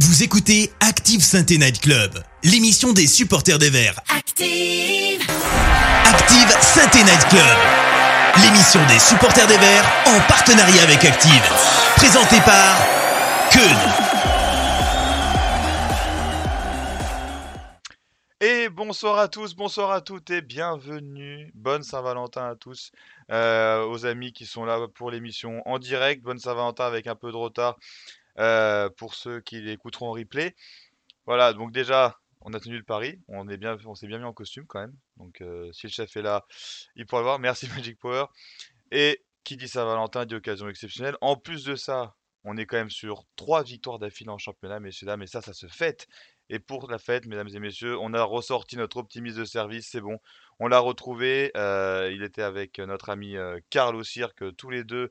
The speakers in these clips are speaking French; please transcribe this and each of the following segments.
Vous écoutez Active Sainte Night Club, l'émission des supporters des Verts. Active. Active Sainte Night Club, l'émission des supporters des Verts en partenariat avec Active. Présentée par Keun. Et bonsoir à tous, bonsoir à toutes et bienvenue. Bonne Saint-Valentin à tous, euh, aux amis qui sont là pour l'émission en direct. Bonne Saint-Valentin avec un peu de retard euh, pour ceux qui l'écouteront en replay. Voilà, donc déjà, on a tenu le pari. On est bien, on s'est bien mis en costume quand même. Donc euh, si le chef est là, il pourra le voir. Merci Magic Power. Et qui dit Saint-Valentin dit occasion exceptionnelle. En plus de ça, on est quand même sur trois victoires d'affilée en championnat, messieurs dames, et ça, ça se fête. Et pour la fête, mesdames et messieurs, on a ressorti notre optimiste de service, c'est bon. On l'a retrouvé. euh, il était avec notre ami Karl au cirque, tous les deux,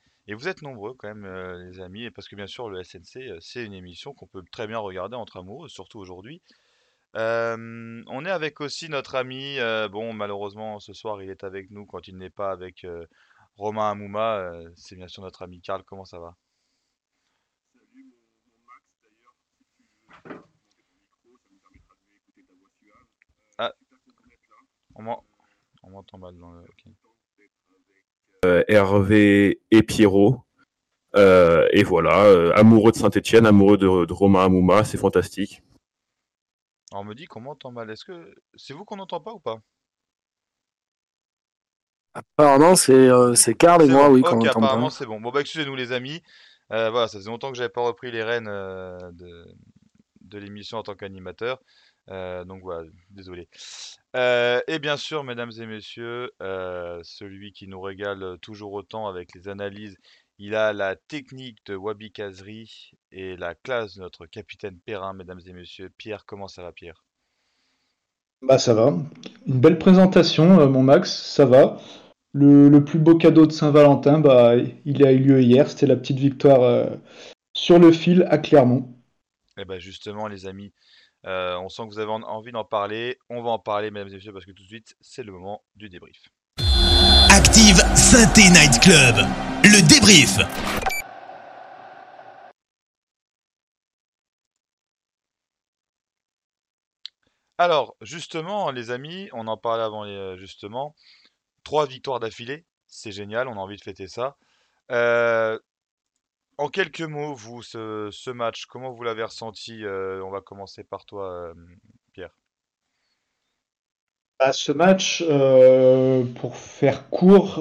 et vous êtes nombreux quand même, euh, les amis, parce que bien sûr, le SNC, euh, c'est une émission qu'on peut très bien regarder entre amoureux, surtout aujourd'hui. Euh, on est avec aussi notre ami, euh, bon, malheureusement, ce soir, il est avec nous quand il n'est pas avec Romain Amouma. c'est bien sûr notre ami Karl, comment ça va? Ah, on m'en- on m'entend mal dans le... euh, Hervé et Pierrot. Euh, et voilà, euh, amoureux de Saint-Etienne, amoureux de, de Romain Amouma, c'est fantastique. Alors, on me dit qu'on m'entend mal. Est-ce que c'est vous qu'on n'entend pas ou pas? Apparemment, c'est euh, c'est Karl et moi, bon. oui, qu'on entend apparemment pas. c'est bon. Bon bah excusez-nous les amis. Euh, voilà, ça faisait longtemps que j'avais pas repris les rênes euh, de, de l'émission en tant qu'animateur. Euh, donc voilà, désolé. Euh, et bien sûr, mesdames et messieurs, euh, celui qui nous régale toujours autant avec les analyses, il a la technique de Wabi Kazri et la classe de notre capitaine Perrin, mesdames et messieurs. Pierre, comment ça va Pierre? Bah ça va. Une belle présentation, mon Max, ça va. Le, le plus beau cadeau de Saint-Valentin, bah, il a eu lieu hier, c'était la petite victoire sur le fil à Clermont. Eh ben justement, les amis, euh, on sent que vous avez en- envie d'en parler. On va en parler, mesdames et messieurs, parce que tout de suite, c'est le moment du débrief. Active Synthé Night Club, le débrief. Alors, justement, les amis, on en parlait avant, les- euh, justement. Trois victoires d'affilée, c'est génial, on a envie de fêter ça. Euh, en quelques mots, vous, ce, match, comment vous l'avez ressenti? Euh, on va commencer par toi, euh, Pierre. Bah, ce match, euh, pour faire court,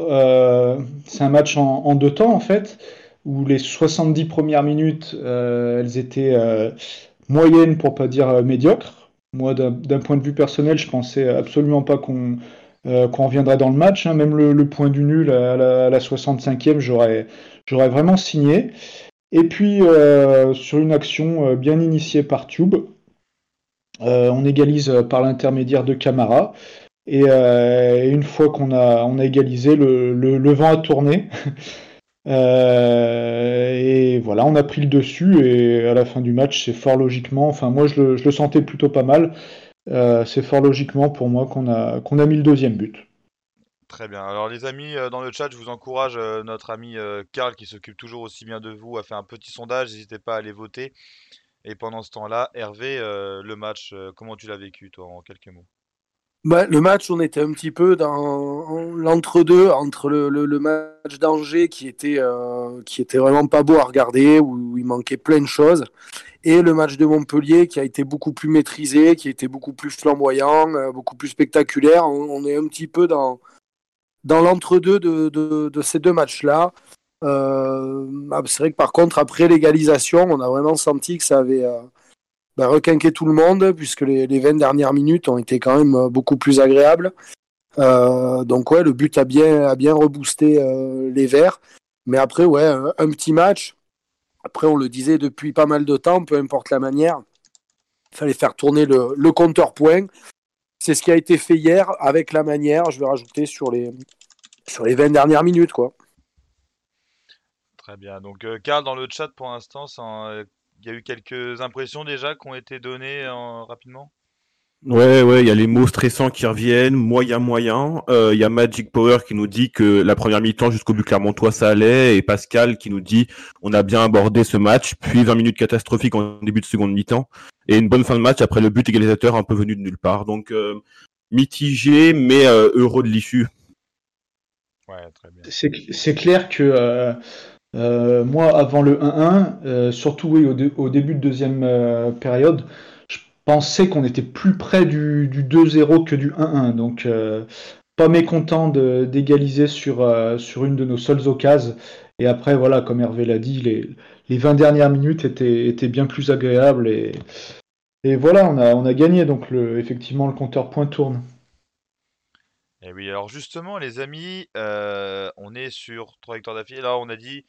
c'est un match en, en deux temps en fait, où les 70 premières minutes, elles étaient moyennes pour pas dire médiocres. Moi, d'un point de vue personnel, je pensais absolument pas qu'on euh, qu'on reviendrait dans le match. hein. Même le, point du nul à la, à la 65e, j'aurais vraiment signé. Et puis, euh, sur une action euh, bien initiée par Tube, on égalise par l'intermédiaire de Camara. Et une fois qu'on a, égalisé, le, vent a tourné. Et voilà, on a pris le dessus. Et à la fin du match, c'est fort logiquement, enfin moi je le sentais plutôt pas mal. Euh, c'est fort logiquement pour moi qu'on a, mis le deuxième but. Très bien. Alors, les amis, euh, dans le chat, je vous encourage, euh, notre ami Karl, qui s'occupe toujours aussi bien de vous, a fait un petit sondage. N'hésitez pas à aller voter. Et pendant ce temps-là, Hervé, le match, comment tu l'as vécu, toi, en quelques mots? Bah, le match, on était un petit peu dans l'entre-deux, entre le, match d'Angers qui était, euh, qui était vraiment pas beau à regarder, où, il manquait plein de choses, et le match de Montpellier qui a été beaucoup plus maîtrisé, qui était beaucoup plus flamboyant, euh, beaucoup plus spectaculaire. On, est un petit peu dans, dans l'entre-deux de, de- ces deux matchs-là. Euh, ah, c'est vrai que par contre, après l'égalisation, on a vraiment senti que ça avait bah, requinqué tout le monde, puisque les, les 20 dernières minutes ont été quand même euh, beaucoup plus agréables. Euh, donc ouais, le but a bien, a bien reboosté euh, les Verts. Mais après, ouais, un, petit match. Après, on le disait depuis pas mal de temps, peu importe la manière, il fallait faire tourner le, compteur point. c'est ce qui a été fait hier avec la manière, je vais rajouter sur les, sur les 20 dernières minutes. Quoi. Très bien. Donc, Karl, dans le chat pour l'instant, il y a eu quelques impressions déjà qui ont été données rapidement? Ouais, ouais, il y a les mots stressants qui reviennent, moyen, moyen. Euh, il y a Magic Power qui nous dit que la première mi-temps jusqu'au but Clermontois ça allait, et Pascal qui nous dit on a bien abordé ce match, puis 20 minutes catastrophiques en début de seconde mi-temps, et une bonne fin de match après le but égalisateur un peu venu de nulle part. Donc euh, mitigé, mais euh, heureux de l'issue. Ouais, très bien. C'est clair que moi, avant le 1-1, surtout oui, au, début de deuxième période, pensais qu'on était plus près du, 2-0 que du 1-1. Donc, euh, pas mécontent d'égaliser sur, euh, sur une de nos seules occasions. Et après, voilà, comme Hervé l'a dit, les, les 20 dernières minutes étaient, étaient bien plus agréables. Et, et voilà, on a, on a gagné. Donc, effectivement, le compteur point tourne. Et oui, alors justement, les amis, euh, on est sur trois victoires d'affilée. Là, on a dit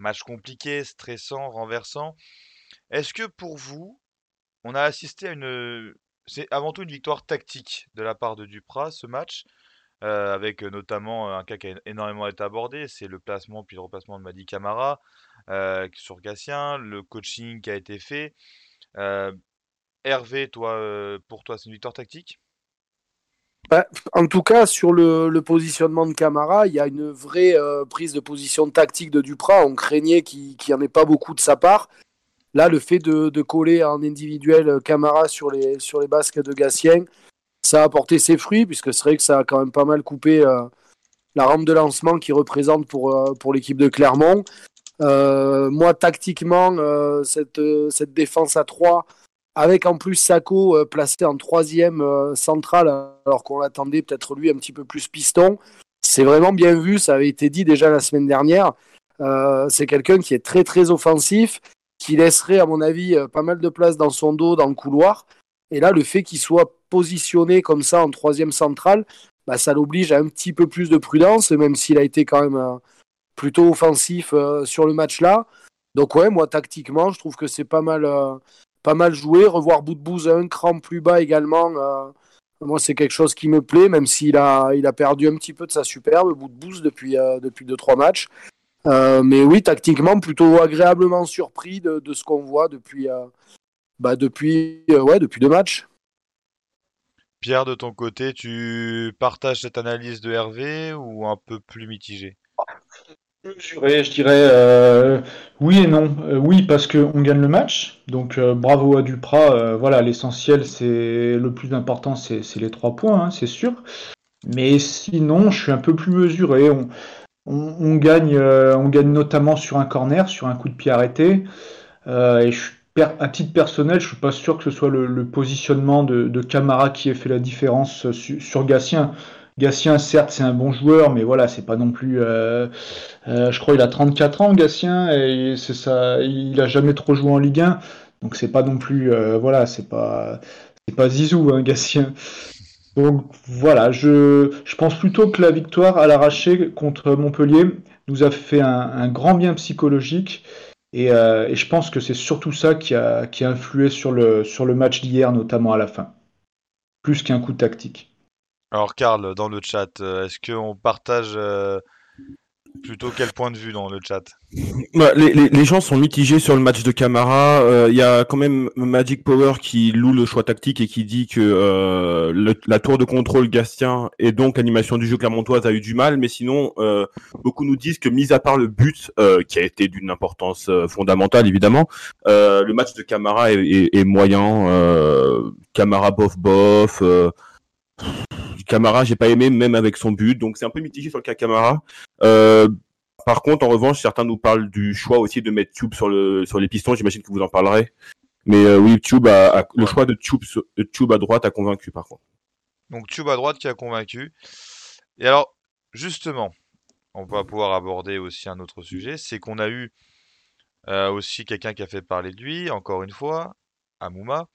match compliqué, stressant, renversant. Est-ce que pour vous, on a assisté à une. C'est avant tout une victoire tactique de la part de Duprat, ce match, avec notamment un cas qui a énormément été abordé, c'est le placement puis le replacement de Madi Camara sur Gatien, le coaching qui a été fait. Hervé, toi, pour toi, c'est une victoire tactique? Bah, en tout cas, sur le, positionnement de Camara, il y a une vraie prise de position tactique de Duprat. On craignait qu'il n'y en ait pas beaucoup de sa part. Là, le fait de, coller en individuel euh, Camara sur les, sur les basques de Gatien, ça a apporté ses fruits, puisque c'est vrai que ça a quand même pas mal coupé euh, la rampe de lancement qui représente pour, euh, pour l'équipe de Clermont. moi, tactiquement, cette, cette défense à 3, avec en plus Sako placé en troisième central, alors qu'on l'attendait peut-être lui un petit peu plus piston, c'est vraiment bien vu, ça avait été dit déjà la semaine dernière. c'est quelqu'un qui est très très offensif qui laisserait, à mon avis, euh, pas mal de place dans son dos, dans le couloir. Et là, le fait qu'il soit positionné comme ça en troisième centrale, bah, ça l'oblige à un petit peu plus de prudence, même s'il a été quand même euh, plutôt offensif euh, sur le match-là. Donc ouais, moi, tactiquement, je trouve que c'est pas mal, pas mal joué. Revoir Boudbouz un cran plus bas également, moi, c'est quelque chose qui me plaît, même s'il a, perdu un petit peu de sa superbe, Boudbouz, depuis, depuis deux, trois matchs. Euh, mais oui, tactiquement, plutôt agréablement surpris de, ce qu'on voit depuis, euh, bah depuis, euh, ouais, depuis deux matchs. Pierre, de ton côté, tu partages cette analyse de Hervé ou un peu plus mitigé je dirais oui et non. oui, parce qu'on gagne le match, donc bravo à Duprat. voilà, l'essentiel, c'est le plus important, c'est les trois points, hein, c'est sûr. Mais sinon, je suis un peu plus mesuré. On, gagne, euh, on gagne notamment sur un corner, sur un coup de pied arrêté. Euh, et à titre personnel, je suis pas sûr que ce soit le, positionnement de, Camara qui ait fait la différence sur Gatien. Gatien, certes, c'est un bon joueur, mais voilà, c'est pas non plus. Euh, je crois qu'il a 34 ans, Gatien, et c'est ça. Il a jamais trop joué en Ligue 1, donc c'est pas non plus. voilà, c'est pas. C'est pas Zizou, hein, Gatien. Donc voilà, je, pense plutôt que la victoire à l'arraché contre Montpellier nous a fait un, grand bien psychologique. Euh, et, je pense que c'est surtout ça qui a, qui a influé sur le, sur le match d'hier, notamment à la fin. Plus qu'un coup tactique. Alors Karl, dans le chat, euh, est-ce qu'on partage euh, Plutôt quel point de vue dans le chat? Bah, les, gens sont mitigés sur le match de Camara. Euh, il y a quand même Magic Power qui loue le choix tactique et qui dit que euh, la tour de contrôle Gastien et donc l'animation du jeu clermontoise a eu du mal. Mais sinon, euh, beaucoup nous disent que, mis à part le but, qui a été d'une importance fondamentale évidemment, le match de Camara est, moyen. Camara bof bof. Camara, j'ai pas aimé, même avec son but. Donc c'est un peu mitigé sur le cas Camara. Euh, par contre, en revanche, certains nous parlent du choix aussi de mettre Tube sur, le, sur les pistons. J'imagine que vous en parlerez. Mais euh, oui, Tube a, le choix de Tube, à droite a convaincu par contre. Donc Tube à droite qui a convaincu. Et alors, justement, on va pouvoir aborder aussi un autre sujet, c'est qu'on a eu euh, aussi quelqu'un qui a fait parler de lui, encore une fois, Amouma.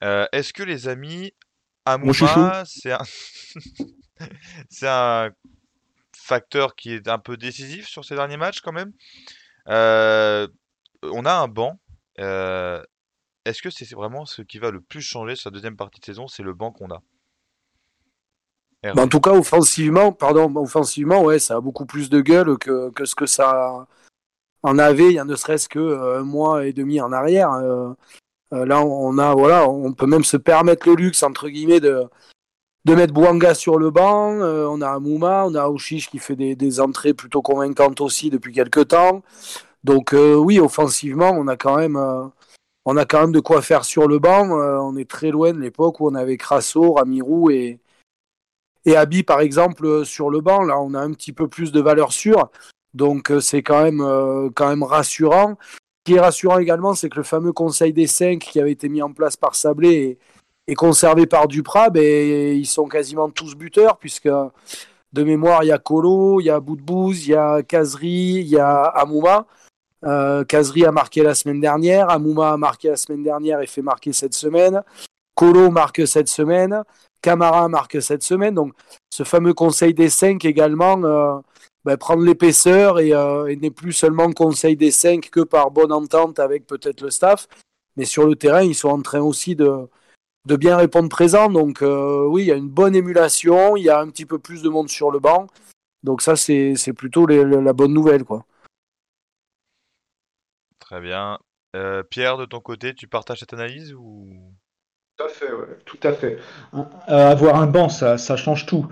Est-ce que les amis, Amouma, c'est un... c'est un facteur qui est un peu décisif sur ces derniers matchs quand même. Euh, on a un banc. Euh, est-ce que c'est vraiment ce qui va le plus changer sur la deuxième partie de saison? C'est le banc qu'on a. en tout cas, offensivement, pardon, offensivement, ouais, ça a beaucoup plus de gueule que, que ce que ça en avait il y a ne serait-ce que euh, un mois et demi en arrière. Euh, euh, là, on peut même se permettre le luxe entre guillemets de mettre Bouanga sur le banc. on a Amouma, on a Oshish qui fait des, entrées plutôt convaincantes aussi depuis quelques temps. Donc oui, offensivement, on a quand même de quoi faire sur le banc. on est très loin de l'époque où on avait Crasso, Ramirou et, et Abi, par exemple, sur le banc. Là, on a un petit peu plus de valeur sûre. Donc euh, c'est euh, quand même rassurant. Ce qui est rassurant également, c'est que le fameux Conseil des cinq qui avait été mis en place par Sablé et, conservé par Duprat, ben, ils sont quasiment tous buteurs, puisque de mémoire, il y a Colo, il y a Boudbouz, il y a Kazri, il y a Amouma. Euh, Kazri a marqué la semaine dernière, Amouma a marqué la semaine dernière et fait marquer cette semaine. Colo marque cette semaine, Camara marque cette semaine. Donc ce fameux Conseil des cinq également euh, ben, prendre l'épaisseur euh, et, n'est plus seulement conseil des cinq que par bonne entente avec peut-être le staff. Mais sur le terrain, ils sont en train aussi de, de bien répondre présent. Donc euh, oui, il y a une bonne émulation, il y a un petit peu plus de monde sur le banc. Donc ça, c'est plutôt la bonne nouvelle. quoi. Très bien. Euh, Pierre, de ton côté, tu partages cette analyse ou... Tout à fait, ouais, tout à fait. avoir un banc, ça, ça change tout.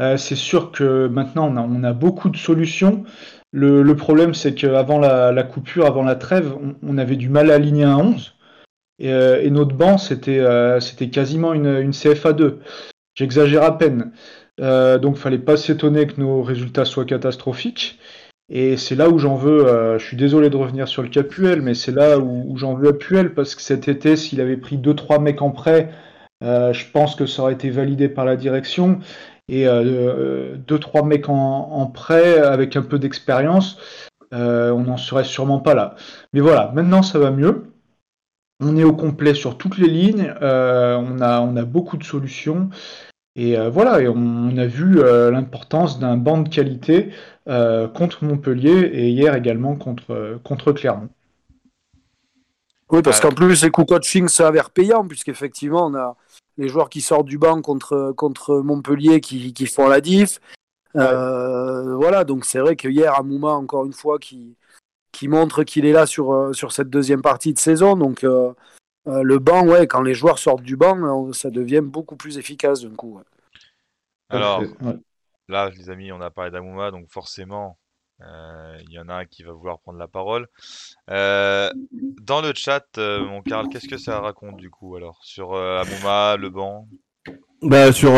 Euh, c'est sûr que maintenant on a, beaucoup de solutions. Le, problème c'est qu'avant la, coupure, avant la trêve, on, avait du mal à aligner un 11. Euh, et, notre banc euh, c'était quasiment une, CFA 2. J'exagère à peine. donc fallait pas s'étonner que nos résultats soient catastrophiques. Et c'est là où j'en veux, je suis désolé de revenir sur le cas Puel, mais c'est là où, j'en veux à Puel, parce que cet été, s'il avait pris 2-3 mecs en prêt, je pense que ça aurait été validé par la direction et euh, deux trois mecs en, prêt avec un peu d'expérience, euh, on n'en serait sûrement pas là. Mais voilà, maintenant ça va mieux. On est au complet sur toutes les lignes, euh, on, a, on a beaucoup de solutions. Et voilà, et on, a vu l'importance d'un banc de qualité contre Montpellier et hier également contre, contre Clermont. Oui, parce qu'en plus, les coups coaching s'avèrent payants, puisqu'effectivement, on a, les joueurs qui sortent du banc contre, contre Montpellier qui, qui font la diff. Euh, voilà, donc c'est vrai que hier, Amouma, encore une fois, qui, qui montre qu'il est là sur, euh, sur cette deuxième partie de saison. Donc euh, le banc, ouais, quand les joueurs sortent du banc, ça devient beaucoup plus efficace d'un coup. Alors, là, les amis, on a parlé d'Amouma, donc forcément, il y en a un qui va vouloir prendre la parole. Euh, dans le chat, euh, mon Karl, qu'est-ce que ça raconte du coup alors? Sur Amouma, le banc? Bah, sur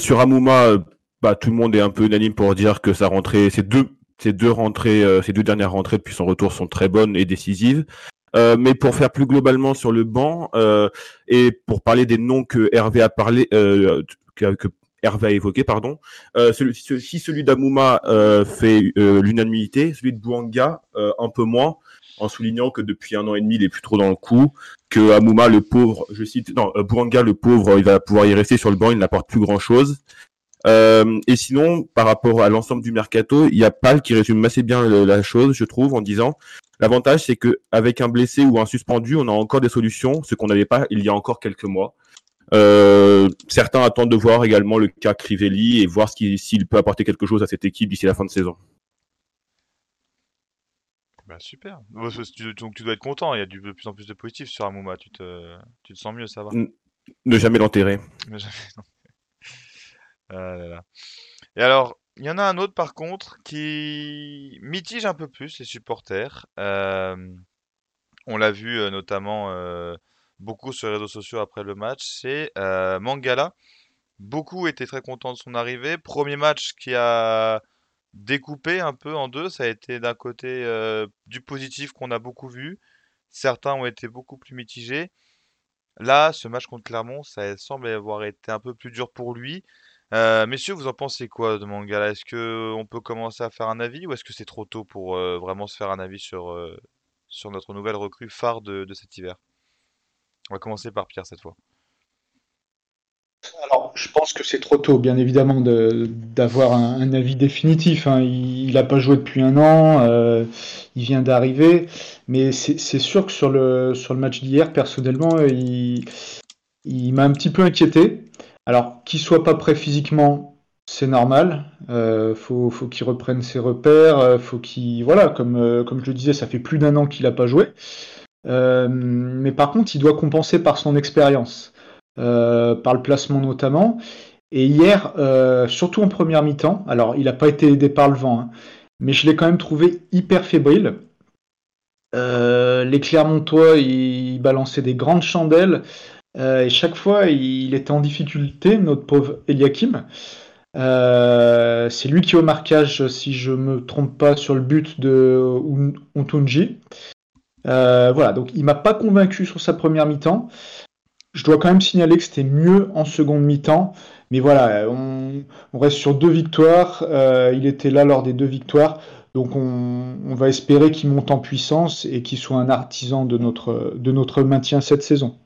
sur Amouma, bah, tout le monde est un peu unanime pour dire que sa rentrée, ces deux ces deux rentrées, ces deux dernières rentrées depuis son retour sont très bonnes et décisives. mais pour faire plus globalement sur le banc et pour parler des noms que Hervé a parlé, que, que Hervé a évoqué, pardon. Euh, si celui d'Amouma euh, fait euh, l'unanimité, celui de Bouanga un peu moins, en soulignant que depuis un an et demi, il est plus trop dans le coup, que Amouma, le pauvre, je cite, non, Bouanga, le pauvre, il va pouvoir y rester sur le banc, il n'apporte plus grand-chose. et sinon, par rapport à l'ensemble du mercato, il y a Pal qui résume assez bien la chose, je trouve, en disant l'avantage, c'est que avec un blessé ou un suspendu, on a encore des solutions, ce qu'on n'avait pas il y a encore quelques mois. Euh, certains attendent de voir également le cas Crivelli et voir s'il peut apporter quelque chose à cette équipe d'ici la fin de saison. Bah super. Donc tu dois être content. Il y a de plus en plus de positifs sur Amouma. Tu te, tu te sens mieux, ça va? Ne jamais l'enterrer. Ne jamais ah Et alors, il y en a un autre par contre qui mitige un peu plus les supporters. Euh, on l'a vu euh, notamment beaucoup sur les réseaux sociaux après le match, c'est euh, Mangala. Beaucoup étaient très contents de son arrivée. Premier match qui a découpé un peu en deux. Ça a été d'un côté euh, du positif qu'on a beaucoup vu. Certains ont été beaucoup plus mitigés. Là, ce match contre Clermont, ça semble avoir été un peu plus dur pour lui. Euh, messieurs, vous en pensez quoi de Mangala? Est-ce que on peut commencer à faire un avis ou est-ce que c'est trop tôt pour vraiment se faire un avis sur notre nouvelle recrue phare de cet hiver? On va commencer par Pierre cette fois. Alors, je pense que c'est trop tôt, bien évidemment, d'avoir un, avis définitif. Hein. Il n'a pas joué depuis un an, euh, il vient d'arriver, mais c'est sûr que sur le, sur le match d'hier, personnellement, il, m'a un petit peu inquiété. Alors, qu'il soit pas prêt physiquement, c'est normal. Euh, faut, faut qu'il reprenne ses repères. Euh, faut qu'il, voilà, comme, euh, comme je le disais, ça fait plus d'un an qu'il n'a pas joué. Mais par contre, il doit compenser par son expérience, par le placement notamment. Et hier, surtout en première mi-temps, alors il n'a pas été aidé par le vent, hein, mais je l'ai quand même trouvé hyper fébrile. les Clermontois, ils balançaient des grandes chandelles. et chaque fois, il était en difficulté, notre pauvre Eliakim. Euh, c'est lui qui est au marquage, si je me trompe pas, sur le but de Untunji. Euh, voilà, donc il m'a pas convaincu sur sa première mi-temps. Je dois quand même signaler que c'était mieux en seconde mi-temps. Mais voilà, on, reste sur deux victoires. Euh, il était là lors des deux victoires. Donc on, on va espérer qu'il monte en puissance et qu'il soit un artisan de notre, de notre maintien cette saison.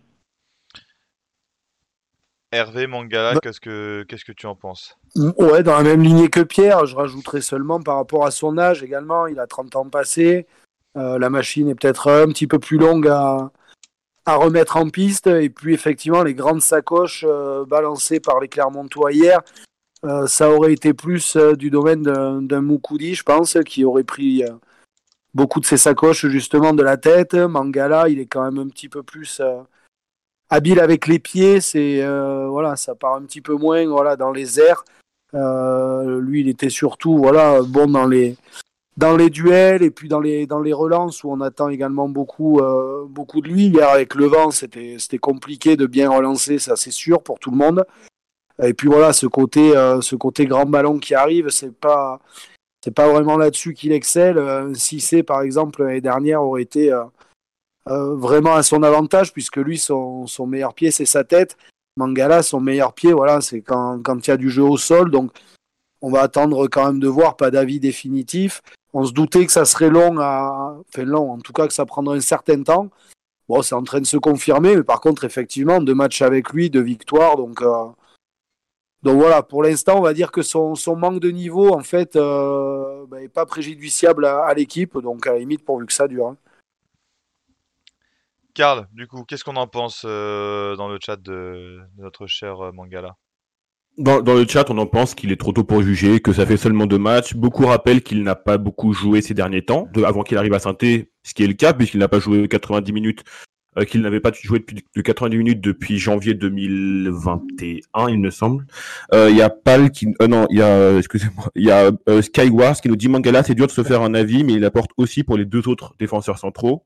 Hervé Mangala, bah qu'est-ce que qu'est-ce que tu en penses? Ouais, dans la même lignée que Pierre, je rajouterais seulement par rapport à son âge également, il a 30 ans passé, euh, la machine est peut-être un petit peu plus longue à, remettre en piste, et puis effectivement les grandes sacoches euh, balancées par les Clermontois hier, euh, ça aurait été plus du domaine d'un Moukoudi, je pense, qui aurait pris beaucoup de ses sacoches justement de la tête. Mangala, il est quand même un petit peu plus habile avec les pieds, c'est voilà, ça part un petit peu moins voilà dans les airs. Lui, il était surtout voilà bon dans les dans les duels et puis dans les dans les relances où on attend également beaucoup euh, beaucoup de lui. Hier avec le vent, c'était compliqué de bien relancer, ça c'est sûr pour tout le monde. Et puis voilà, ce côté ce côté grand ballon qui arrive, c'est pas c'est pas vraiment là-dessus qu'il excelle. si c'est par exemple l'année dernière aurait été euh, vraiment à son avantage, puisque lui, son, son meilleur pied, c'est sa tête. Mangala, son meilleur pied, voilà, c'est quand, quand il y a du jeu au sol. Donc, on va attendre quand même de voir, pas d'avis définitif. On se doutait que ça serait long, à... enfin long, en tout cas que ça prendrait un certain temps. Bon, c'est en train de se confirmer, mais par contre, effectivement, deux matchs avec lui, deux victoires, donc, euh... donc voilà, pour l'instant, on va dire que son, manque de niveau, en fait, euh, ben, est pas préjudiciable à, l'équipe, donc à la limite, pourvu que ça dure. Hein. Karl, du coup, qu'est-ce qu'on en pense euh, dans le chat de, notre cher euh, Mangala? Dans, le chat, on en pense qu'il est trop tôt pour juger, que ça fait seulement deux matchs. Beaucoup rappellent qu'il n'a pas beaucoup joué ces derniers temps, avant qu'il arrive à saint ce qui est le cas, puisqu'il n'a pas joué 90 minutes, euh, qu'il n'avait pas joué depuis de 90 minutes depuis janvier 2021, il me semble. Il y a Pal qui, non, il y a, excusez-moi, il y a Skywars qui nous dit Mangala, c'est dur de se faire un avis, mais il apporte aussi pour les deux autres défenseurs centraux.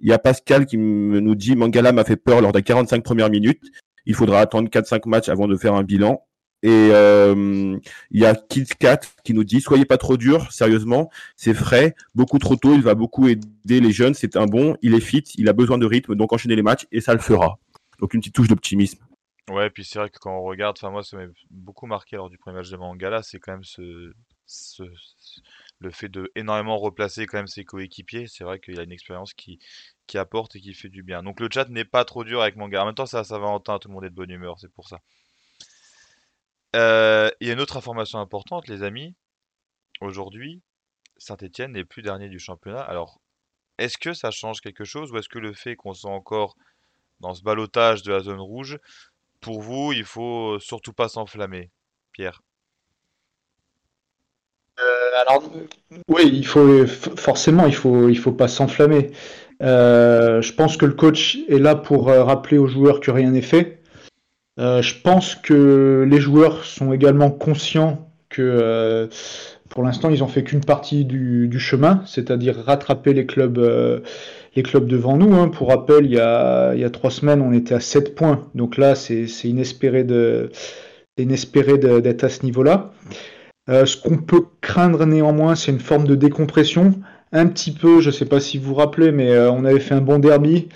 Il y a Pascal qui nous dit Mangala m'a fait peur lors des 45 premières minutes. Il faudra attendre 4-5 matchs avant de faire un bilan. Et euh, il y a KidCat qui nous dit soyez pas trop dur, sérieusement, c'est frais, beaucoup trop tôt, il va beaucoup aider les jeunes, c'est un bon, il est fit, il a besoin de rythme, donc enchaîner les matchs et ça le fera. Donc une petite touche d'optimisme. Ouais, puis c'est vrai que quand on regarde, moi ça m'a beaucoup marqué lors du premier match de Mangala, c'est quand même ce, le fait de énormément replacer quand même ses coéquipiers, c'est vrai qu'il a une expérience qui, qui apporte et qui fait du bien. Donc le chat n'est pas trop dur avec mon gars. En même temps, ça, ça va entendre, tout le monde est de bonne humeur, c'est pour ça. Euh, il y a une autre information importante, les amis. Aujourd'hui, Saint-Etienne n'est plus dernier du championnat. Alors, est-ce que ça change quelque chose ou est-ce que le fait qu'on soit encore dans ce balotage de la zone rouge, pour vous, il faut surtout pas s'enflammer Pierre? Euh, alors, oui, il faut forcément, il faut, il faut pas s'enflammer. Euh, je pense que le coach est là pour rappeler aux joueurs que rien n'est fait. Je pense que les joueurs sont également conscients que pour l'instant ils ont fait qu'une partie du, chemin, c'est-à-dire rattraper les clubs, les clubs devant nous. Hein. Pour rappel, il y, a, il y a trois semaines on était à 7 points, donc là c'est inespéré d'être à ce niveau-là. Euh, ce qu'on peut craindre néanmoins, c'est une forme de décompression. Un petit peu, je ne sais pas si vous vous rappelez, mais euh, on avait fait un bon derby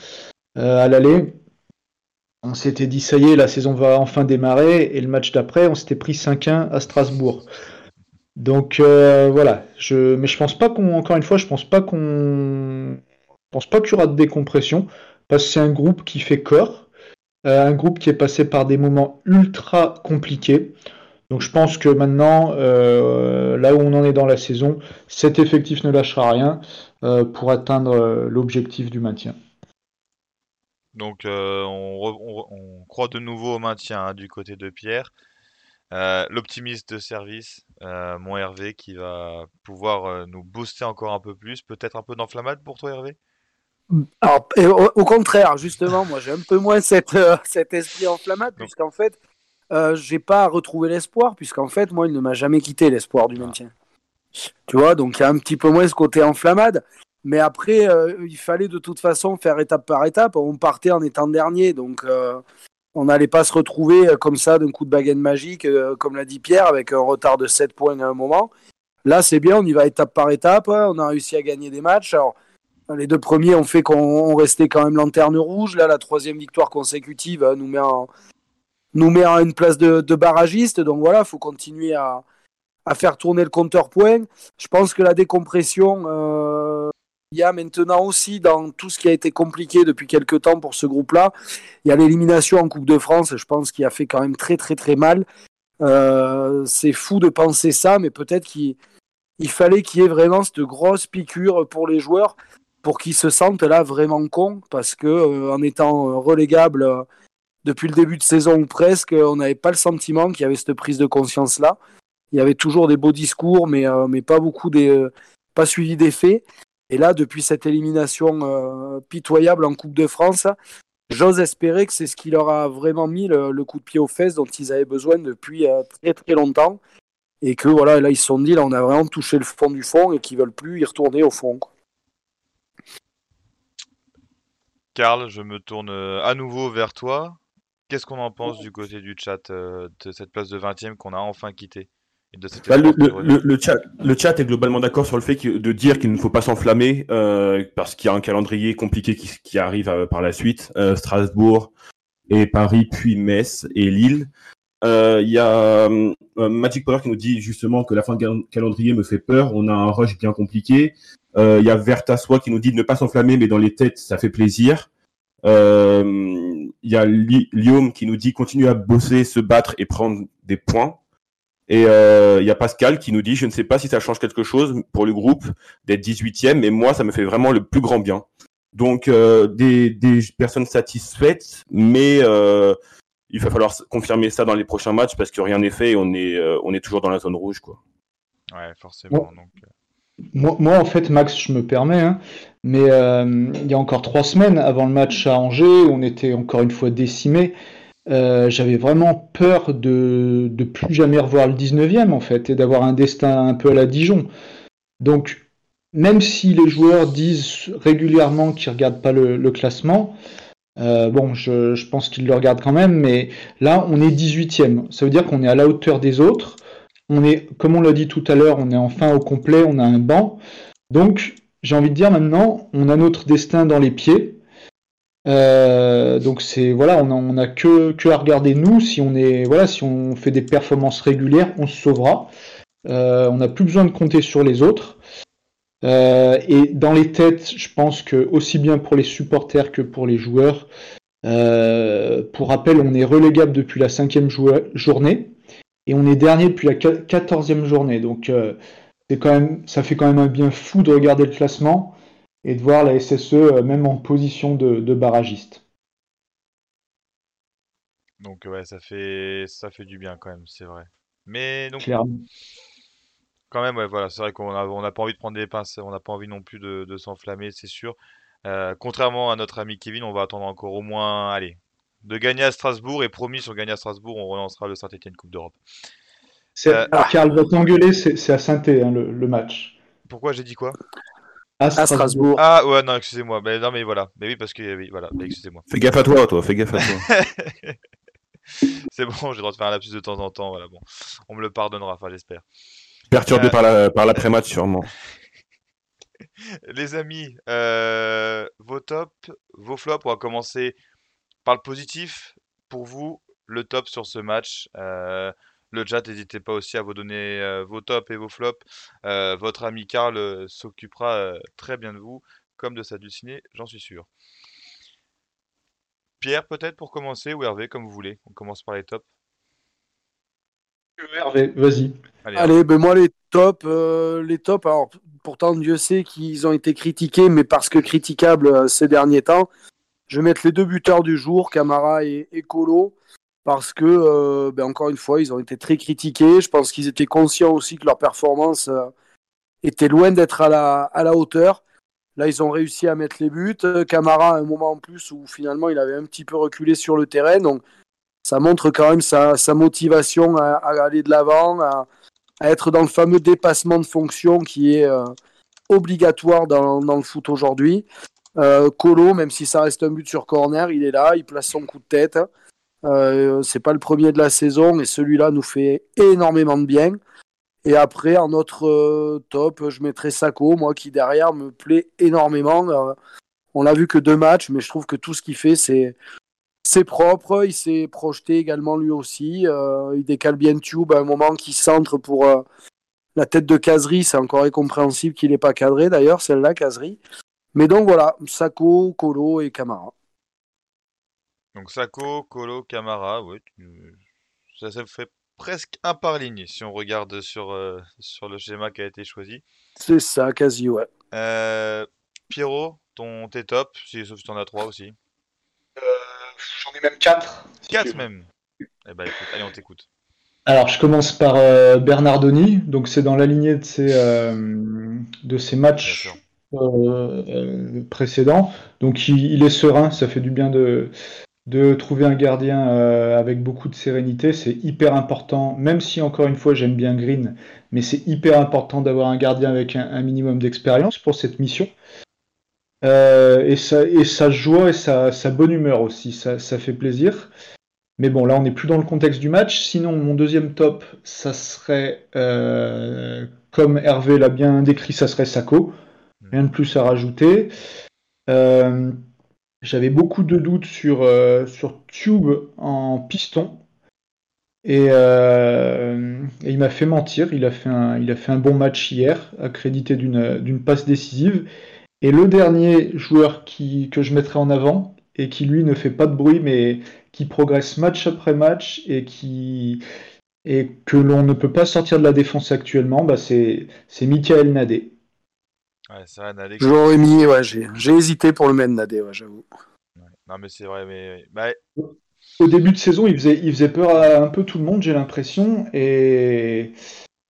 euh, à l'aller. On s'était dit, ça y est, la saison va enfin démarrer. Et le match d'après, on s'était pris 5-1 à Strasbourg. Donc voilà, je, mais je pense pas qu'on, encore une fois, je pense pas qu'on, pense pas qu'il y aura de décompression parce que c'est un groupe qui fait corps, un groupe qui est passé par des moments ultra compliqués. Donc je pense que maintenant, euh, là où on en est dans la saison, cet effectif ne lâchera rien euh, pour atteindre euh, l'objectif du maintien. Donc on, croit de nouveau au maintien hein, du côté de Pierre. Euh, l'optimiste de service, euh, mon Hervé, qui va pouvoir euh, nous booster encore un peu plus. Peut-être un peu d'enflammade pour toi, Hervé? Alors, et au, au contraire, justement, moi j'ai un peu moins cette, euh, cet esprit enflammade, puisqu'en fait, euh, j'ai pas retrouvé l'espoir, puisqu'en fait, moi, il ne m'a jamais quitté l'espoir du maintien. Tu vois, donc il y a un petit peu moins ce côté enflammade. Mais après, euh, il fallait de toute façon faire étape par étape. On partait en étant dernier, donc euh, on n'allait pas se retrouver euh, comme ça d'un coup de baguette magique, comme l'a dit Pierre, avec un retard de 7 points à un moment. Là, c'est bien, on y va étape par étape. hein. On a réussi à gagner des matchs. Alors, les deux premiers ont fait qu'on on restait quand même lanterne rouge. Là, la troisième victoire consécutive nous met en, nous met à une place de, barragiste. Donc voilà, il faut continuer à, à faire tourner le compteur points. Je pense que la décompression, il y a maintenant aussi dans tout ce qui a été compliqué depuis quelques temps pour ce groupe-là. Il y a l'élimination en Coupe de France, je pense, qui a fait quand même très très très mal. Euh, c'est fou de penser ça, mais peut-être qu'il il fallait qu'il y ait vraiment cette grosse piqûre pour les joueurs pour qu'ils se sentent là vraiment cons, parce que euh, en étant euh, relégable euh, depuis le début de saison ou presque, on n'avait pas le sentiment qu'il y avait cette prise de conscience là. Il y avait toujours des beaux discours, mais, pas beaucoup des, pas suivi des faits. Et là, depuis cette élimination euh, pitoyable en Coupe de France, j'ose espérer que c'est ce qui leur a vraiment mis le, le coup de pied aux fesses dont ils avaient besoin depuis euh, très très longtemps. Et que voilà, là ils se sont dit, là on a vraiment touché le fond du fond et qu'ils veulent plus y retourner au fond. quoi. Karl, je me tourne euh, à nouveau vers toi. Qu'est-ce qu'on en pense du côté du chat euh, de cette place de 20e qu'on a enfin quittée? Bah, le, le- chat, le chat est globalement d'accord sur le fait que- de dire qu'il ne faut pas s'enflammer euh, parce qu'il y a un calendrier compliqué qui, qui arrive euh, par la suite. Euh, Strasbourg et Paris, puis Metz et Lille. Euh, Il y a euh, Magic Power qui nous dit justement que la fin de cal- calendrier me fait peur. On a un rush bien compliqué. Euh, Il y a Vertasoi qui nous dit de ne pas s'enflammer, mais dans les têtes, ça fait plaisir. Euh, Il y a Li- Liam qui nous dit continue à bosser, se battre et prendre des points. Et euh, il y a Pascal qui nous dit, je ne sais pas si ça change quelque chose pour le groupe d'être 18e, mais moi, ça me fait vraiment le plus grand bien. Donc, euh, des, des personnes satisfaites, mais euh, il va falloir confirmer ça dans les prochains matchs parce que rien n'est fait et on est, euh, on est toujours dans la zone rouge. Quoi. Ouais, forcément. Bon. Donc, Moi, moi, en fait, Max, je me permets, hein, mais euh, il y a encore trois semaines avant le match à Angers, on était encore une fois décimés. Euh, j'avais vraiment peur de de plus jamais revoir le 19e en fait et d'avoir un destin un peu à la Dijon. Donc, même si les joueurs disent régulièrement qu'ils regardent pas le, classement, euh, bon, je, je pense qu'ils le regardent quand même, mais là, on est 18e. Ça veut dire qu'on est à la hauteur des autres. On est, comme on l'a dit tout à l'heure, on est enfin au complet, on a un banc. Donc, j'ai envie de dire maintenant, on a notre destin dans les pieds. Euh, donc c'est voilà, on a, on a que, que à regarder nous. Si on est voilà, si on fait des performances régulières, on se sauvera. Euh, on n'a plus besoin de compter sur les autres. Euh, et dans les têtes, je pense que aussi bien pour les supporters que pour les joueurs. pour rappel, on est relégable depuis la cinquième journée et on est dernier depuis la qua- quatorzième journée. Donc c'est quand même, ça fait quand même un bien fou de regarder le classement et de voir la SSE euh, même en position de, de barragiste. donc ouais, ça fait, ça fait du bien quand même, c'est vrai. Mais donc, Clairement. quand même, ouais, voilà, c'est vrai qu'on a, on n'a pas envie de prendre des pinces, on n'a pas envie non plus de, de s'enflammer, c'est sûr. Euh, contrairement à notre ami Kevin, on va attendre encore au moins, allez, de gagner à Strasbourg et promis, sur gagner à Strasbourg, on relancera le Saint-Étienne Coupe d'Europe. Euh, Karl va t'engueuler, c'est, c'est à saint hein, le, le match. Pourquoi j'ai dit quoi? À À Strasbourg. Ah ouais, non, excusez-moi. Mais non, mais voilà. Mais oui, parce que oui, voilà. Mais excusez-moi. Fais gaffe à toi, toi, fais gaffe à toi. C'est bon, j'ai le droit de faire un lapsus de temps en temps. Voilà, bon, on me le pardonnera. Enfin, j'espère. Perturbé Euh, par la par l'après-match, sûrement. Les amis, euh, vos tops, vos flops. On va commencer par le positif. Pour vous, le top sur ce match. Euh, le chat, n'hésitez pas aussi à vous donner euh, vos tops et vos flops. Euh, votre ami Karl euh, s'occupera euh, très bien de vous, comme de sa dulcinée, j'en suis sûr. Pierre, peut-être pour commencer, ou Hervé, comme vous voulez. On commence par les tops. Hervé, vas-y. Allez, Allez, ben moi les tops, euh, les tops. Alors pourtant Dieu sait qu'ils ont été critiqués, mais parce que critiquables euh, ces derniers temps. Je vais mettre les deux buteurs du jour, Camara et, et Colo. Parce que, ben, encore une fois, ils ont été très critiqués. Je pense qu'ils étaient conscients aussi que leur performance était loin d'être à la, hauteur. Là, ils ont réussi à mettre les buts. Camara, à un moment en plus où finalement il avait un petit peu reculé sur le terrain. Donc, ça montre quand même sa, motivation à, aller de l'avant, à, être dans le fameux dépassement de fonction qui est euh, obligatoire dans, le foot aujourd'hui. Euh, Colo, même si ça reste un but sur corner, il est là, il place son coup de tête. Euh, c'est pas le premier de la saison et celui-là nous fait énormément de bien. Et après, en autre euh, top, je mettrai Sako, moi qui derrière me plaît énormément. Euh, on l'a vu que deux matchs, mais je trouve que tout ce qu'il fait, c'est propre. Il s'est projeté également lui aussi. Il décale bien Tube à un moment qui centre pour la tête de Casery. C'est encore incompréhensible qu'il n'ait pas cadré d'ailleurs, celle-là, Casery. Mais donc voilà, Sako, Colo et Camara. Donc Sako, Colo, Camara, oui, ça, ça fait presque un par ligne si on regarde sur, euh, sur le schéma qui a été choisi. C'est ça, quasi, ouais. Euh, Pierrot, ton tes top, si, sauf si tu en as trois aussi. Euh, J'en ai même quatre. Si quatre même. Eh ben écoute, allez, on t'écoute. Alors, je commence par euh, Bernardoni. Donc, c'est dans la lignée de ses, euh, de ses matchs euh, précédents. Donc, il, il, est serein. Ça fait du bien de, de trouver un gardien euh, avec beaucoup de sérénité. C'est hyper important, même si encore une fois j'aime bien Green, mais c'est hyper important d'avoir un gardien avec un, minimum d'expérience pour cette mission. Euh, et, sa, joie et sa, bonne humeur aussi, ça, fait plaisir. Mais bon, là on n'est plus dans le contexte du match. Sinon, mon deuxième top, ça serait, euh, comme Hervé l'a bien décrit, ça serait Sako. Rien de plus à rajouter. J'avais beaucoup de doutes sur, euh, sur Tube en piston. Et, euh, et il m'a fait mentir. Il a fait, un, il a fait un bon match hier, accrédité d'une passe décisive. Et le dernier joueur qui, que je mettrai en avant, et qui lui ne fait pas de bruit, mais qui progresse match après match, et, qui, et que l'on ne peut pas sortir de la défense actuellement, bah c'est Michael Nadé. Ouais, c'est vrai, Nadé. J'aurais mis, ouais, j'ai hésité pour le mettre Nadé, ouais, j'avoue. Ouais. Non, mais c'est vrai, mais. Bah... Au début de saison, il faisait, il faisait peur à un peu tout le monde, j'ai l'impression, et.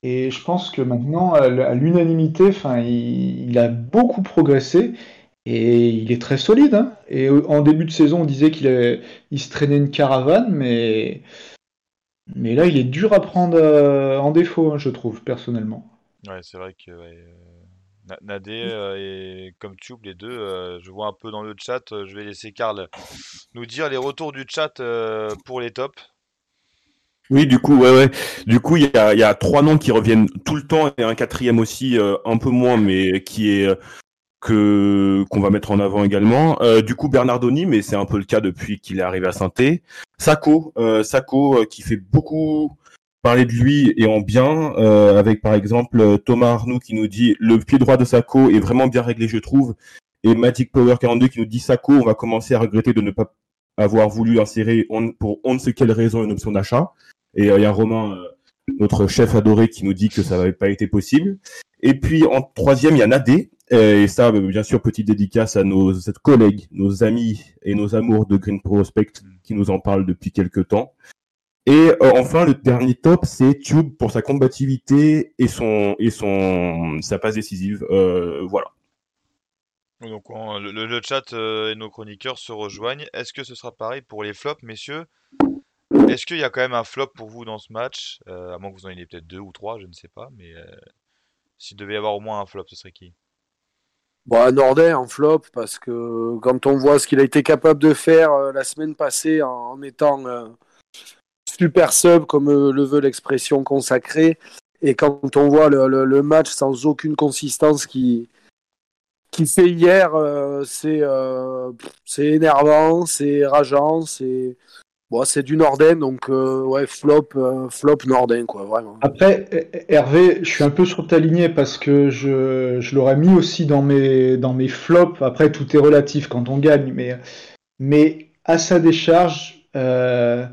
Et je pense que maintenant, à l'unanimité, enfin, il, il, a beaucoup progressé et il est très solide. Hein. Et en début de saison, on disait qu'il il se traînait une caravane, mais mais là, il est dur à prendre euh, en défaut, hein, je trouve personnellement. Ouais, c'est vrai que ouais, euh, Nadé euh, et comme Tube, les deux, euh, je vois un peu dans le chat. je vais laisser Karl nous dire les retours du chat euh, pour les tops. Oui, du coup, ouais, ouais. Du coup, il y a, y a, trois noms qui reviennent tout le temps et un quatrième aussi, euh, un peu moins, mais qui est que qu'on va mettre en avant également. Euh, du coup, Bernardoni, mais c'est un peu le cas depuis qu'il est arrivé à saint Sako, euh, Sako qui fait beaucoup parler de lui et en bien, euh, avec par exemple Thomas Arnoux qui nous dit le pied droit de Sako est vraiment bien réglé, je trouve. Et Magic Power 42 qui nous dit Sako, on va commencer à regretter de ne pas avoir voulu insérer on, pour on ne sait quelle raison une option d'achat. Et il euh, y a Romain, euh, notre chef adoré, qui nous dit que ça n'avait pas été possible. Et puis en troisième, il y a Nadé. Et ça, bien sûr, petite dédicace à nos collègues, nos amis et nos amours de Green Prospect qui nous en parlent depuis quelques temps. Et euh, enfin, le dernier top, c'est Tube pour sa combativité et son et son sa passe décisive. Euh, voilà. Donc on, le, le, chat euh, et nos chroniqueurs se rejoignent. Est-ce que ce sera pareil pour les flops, messieurs? Est-ce qu'il y a quand même un flop pour vous dans ce match? Euh, À moins que vous en ayez peut-être deux ou trois, je ne sais pas. Mais euh, s'il devait y avoir au moins un flop, ce serait qui? Bon, Nordin en flop, parce que quand on voit ce qu'il a été capable de faire euh, la semaine passée en, en étant euh, super sub, comme euh, le veut l'expression consacrée, et quand on voit le, match sans aucune consistance qui, qui fait hier, euh, c'est énervant, c'est rageant, c'est Bon, c'est du Norden, donc euh, ouais, flop, euh, flop Norden, quoi, vraiment. Après, Hervé, je suis un peu sur ta lignée parce que je, je l'aurais mis aussi dans mes, dans mes flops. Après, tout est relatif quand on gagne, mais, mais à sa décharge, euh,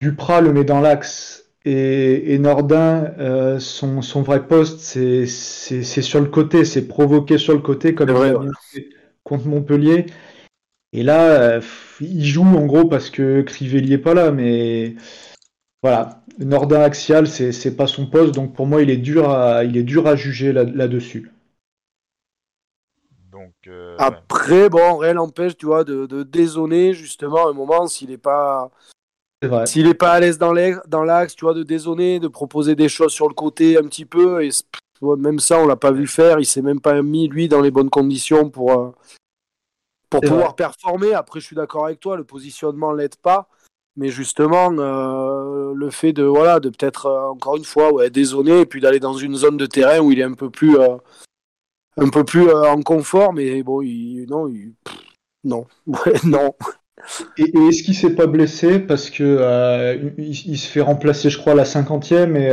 Duprat le met dans l'axe et, et Nordin, euh, son, son vrai poste, c'est sur le côté, c'est provoqué sur le côté comme vrai, ouais. contre Montpellier. Et là, euh, il joue en gros parce que Crivelli est pas là, mais voilà, Nordin axial, c'est pas son poste, donc pour moi, il est dur à, il est dur à juger là-dessus. donc euh, Après, bon, rien n'empêche, tu vois, de, de dézoner justement un moment s'il n'est pas. S'il n'est pas à l'aise dans l'axe, tu vois, de dézoner, de proposer des choses sur le côté un petit peu, et même ça, on l'a pas vu faire. Il s'est même pas mis lui dans les bonnes conditions pour euh, pour pouvoir performer. Après, je suis d'accord avec toi, le positionnement l'aide pas, mais justement, euh, le fait de voilà, de peut-être euh, encore une fois, ouais, dézoner et puis d'aller dans une zone de terrain où il est un peu plus un peu plus en confort, mais bon, il, non, non, non. Et, est-ce qu'il s'est pas blessé parce que il, se fait remplacer, je crois, à la cinquantième et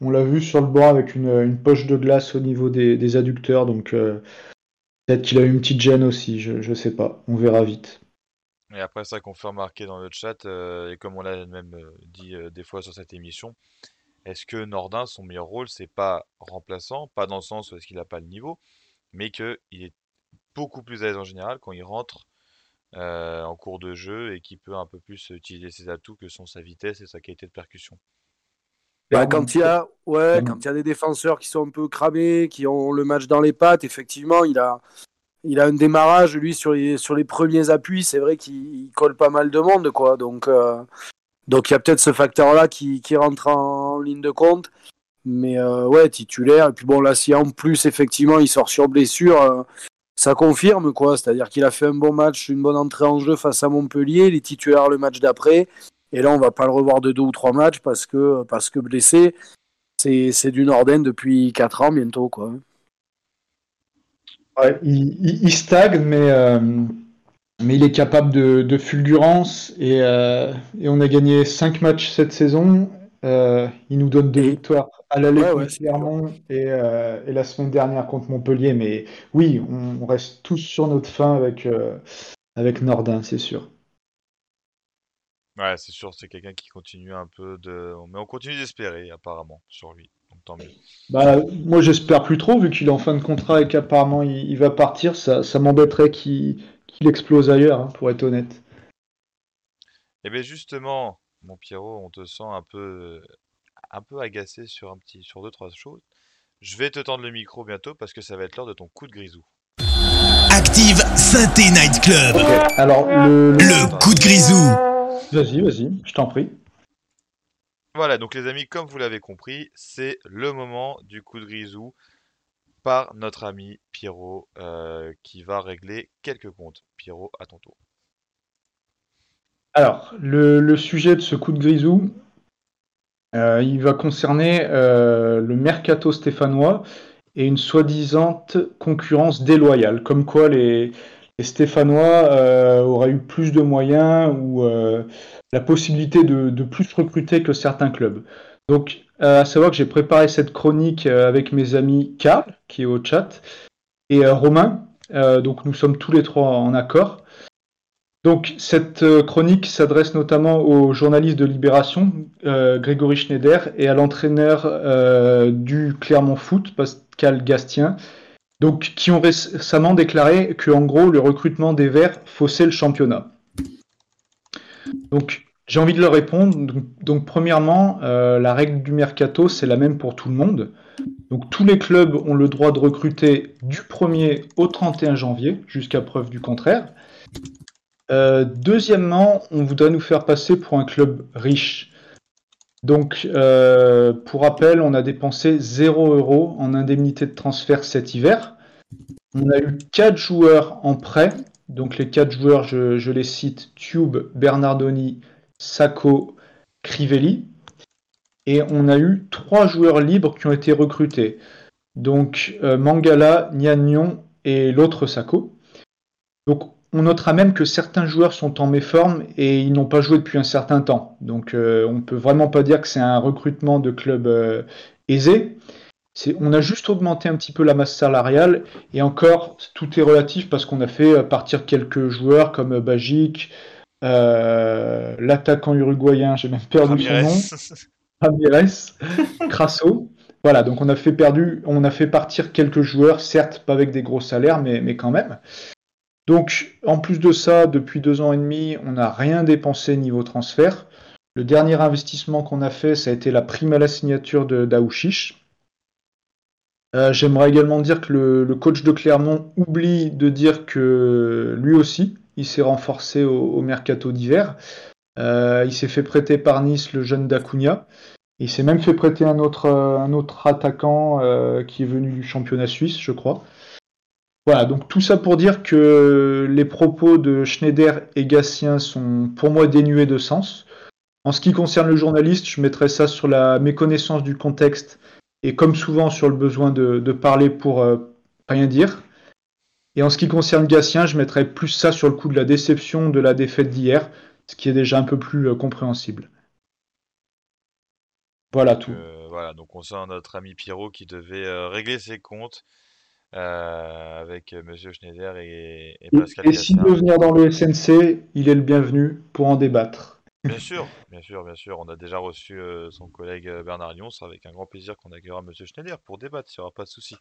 on l'a vu sur le banc avec une, poche de glace au niveau des, adducteurs, donc euh, peut-être qu'il a eu une petite gêne aussi, je, ne sais pas, on verra vite. Et après ça qu'on fait remarquer dans le chat, euh, et comme on l'a même euh, dit des fois sur cette émission, est-ce que Nordin, son meilleur rôle, c'est pas remplaçant, pas dans le sens où est-ce qu'il n'a pas le niveau, mais qu'il est beaucoup plus à l'aise en général quand il rentre en cours de jeu et qu'il peut un peu plus utiliser ses atouts que sont sa vitesse et sa qualité de percussion. Bah, quand il y a, ouais, quand il y a des défenseurs qui sont un peu cramés, qui ont le match dans les pattes, effectivement, il a, il a un démarrage lui sur les, sur les premiers appuis. C'est vrai qu'il colle pas mal de monde, quoi. Donc, euh, donc il y a peut-être ce facteur-là qui, qui, rentre en, ligne de compte. Mais euh, ouais, titulaire. Et puis bon, là, si en plus effectivement il sort sur blessure, euh, ça confirme quoi. C'est-à-dire qu'il a fait un bon match, une bonne entrée en jeu face à Montpellier, il est titulaire le match d'après. Et là, on va pas le revoir de deux ou trois matchs parce que, parce que blessé, c'est du Norden depuis quatre ans bientôt. Quoi. il, stagne, mais, euh, mais il est capable de, fulgurance. Et, euh, et, on a gagné cinq matchs cette saison. Euh, il nous donne deux victoires à l'aller contre Clermont et, et, la semaine dernière contre Montpellier. Mais oui, on, reste tous sur notre fin avec, avec Nordin, c'est sûr. Ouais, c'est sûr, c'est quelqu'un qui continue un peu de. Mais on continue d'espérer, apparemment, sur lui. Donc tant mieux. Bah, moi, j'espère plus trop, vu qu'il est en fin de contrat et qu'apparemment il, va partir. Ça, ça m'embêterait qu'il explose ailleurs, hein, pour être honnête. Et eh bien, justement, mon Pierrot, on te sent un peu, un peu agacé sur, un petit, sur deux, trois choses. Je vais te tendre le micro bientôt parce que ça va être l'heure de ton coup de grisou. Active Synthé Night Club. Alors, le... le coup de grisou. Vas-y, vas-y, je t'en prie. Voilà, donc les amis, comme vous l'avez compris, c'est le moment du coup de grisou par notre ami Pierrot euh, qui va régler quelques comptes. Pierrot, à ton tour. Alors, le, sujet de ce coup de grisou, euh, il va concerner euh, le mercato stéphanois et une soi-disant concurrence déloyale, comme quoi les, Stéphanois euh, auraient eu plus de moyens ou la possibilité de, plus recruter que certains clubs. Donc, à savoir que j'ai préparé cette chronique avec mes amis Karl, qui est au chat, et Romain. donc, nous sommes tous les trois en accord. Donc, cette chronique s'adresse notamment aux journalistes de Libération, Grégory Schneider, et à l'entraîneur du Clermont Foot, Pascal Gastien, qui ont récemment déclaré que en gros le recrutement des Verts faussait le championnat. Donc j'ai envie de leur répondre. Donc, premièrement, euh, la règle du mercato c'est la même pour tout le monde. Donc tous les clubs ont le droit de recruter du 1er au 31 janvier jusqu'à preuve du contraire. Euh, deuxièmement, on voudrait nous faire passer pour un club riche. Donc, euh, pour rappel, on a dépensé 0 euros en indemnité de transfert cet hiver. On a eu 4 joueurs en prêt. Donc, les 4 joueurs, je, les cite Tube, Bernardoni, Sacco, Crivelli. Et on a eu 3 joueurs libres qui ont été recrutés. Donc, euh, Mangala, Niagnon et l'autre Sacco. Donc, on notera même que certains joueurs sont en méforme et ils n'ont pas joué depuis un certain temps. Donc euh, on ne peut vraiment pas dire que c'est un recrutement de club euh, aisé. On a juste augmenté un petit peu la masse salariale et encore tout est relatif parce qu'on a fait euh, partir quelques joueurs comme Bajic, l'attaquant uruguayen, j'ai même perdu son nom, Ramirez, Crasso. Voilà, donc on a fait perdu, on a fait partir quelques joueurs, certes pas avec des gros salaires, mais, mais quand même. Donc, en plus de ça, depuis deux ans et demi, on n'a rien dépensé niveau transfert. Le dernier investissement qu'on a fait, ça a été la prime à la signature de d'Aouchiche. Euh, j'aimerais également dire que le, coach de Clermont oublie de dire que lui aussi, il s'est renforcé au, mercato d'hiver. Euh, il s'est fait prêter par Nice le jeune Dacunia. Il s'est même fait prêter un autre, un autre attaquant euh, qui est venu du championnat suisse, je crois. Voilà, donc tout ça pour dire que les propos de Schneider et Gatien sont pour moi dénués de sens. En ce qui concerne le journaliste, je mettrais ça sur la méconnaissance du contexte et comme souvent sur le besoin de, parler pour euh, rien dire. Et en ce qui concerne Gatien, je mettrais plus ça sur le coup de la déception de la défaite d'hier, ce qui est déjà un peu plus euh, compréhensible. Voilà tout. Euh, voilà, donc on sent notre ami Pierrot qui devait régler ses comptes euh, avec euh, Monsieur Schneider et, Pascal. Et, et s'il veut venir dans le SNC, il est le bienvenu pour en débattre. Bien sûr, bien sûr, bien sûr. On a déjà reçu euh, son collègue Bernard Lyons. C'est avec un grand plaisir qu'on accueillera Monsieur Schneider pour débattre. Il n'y aura pas de souci.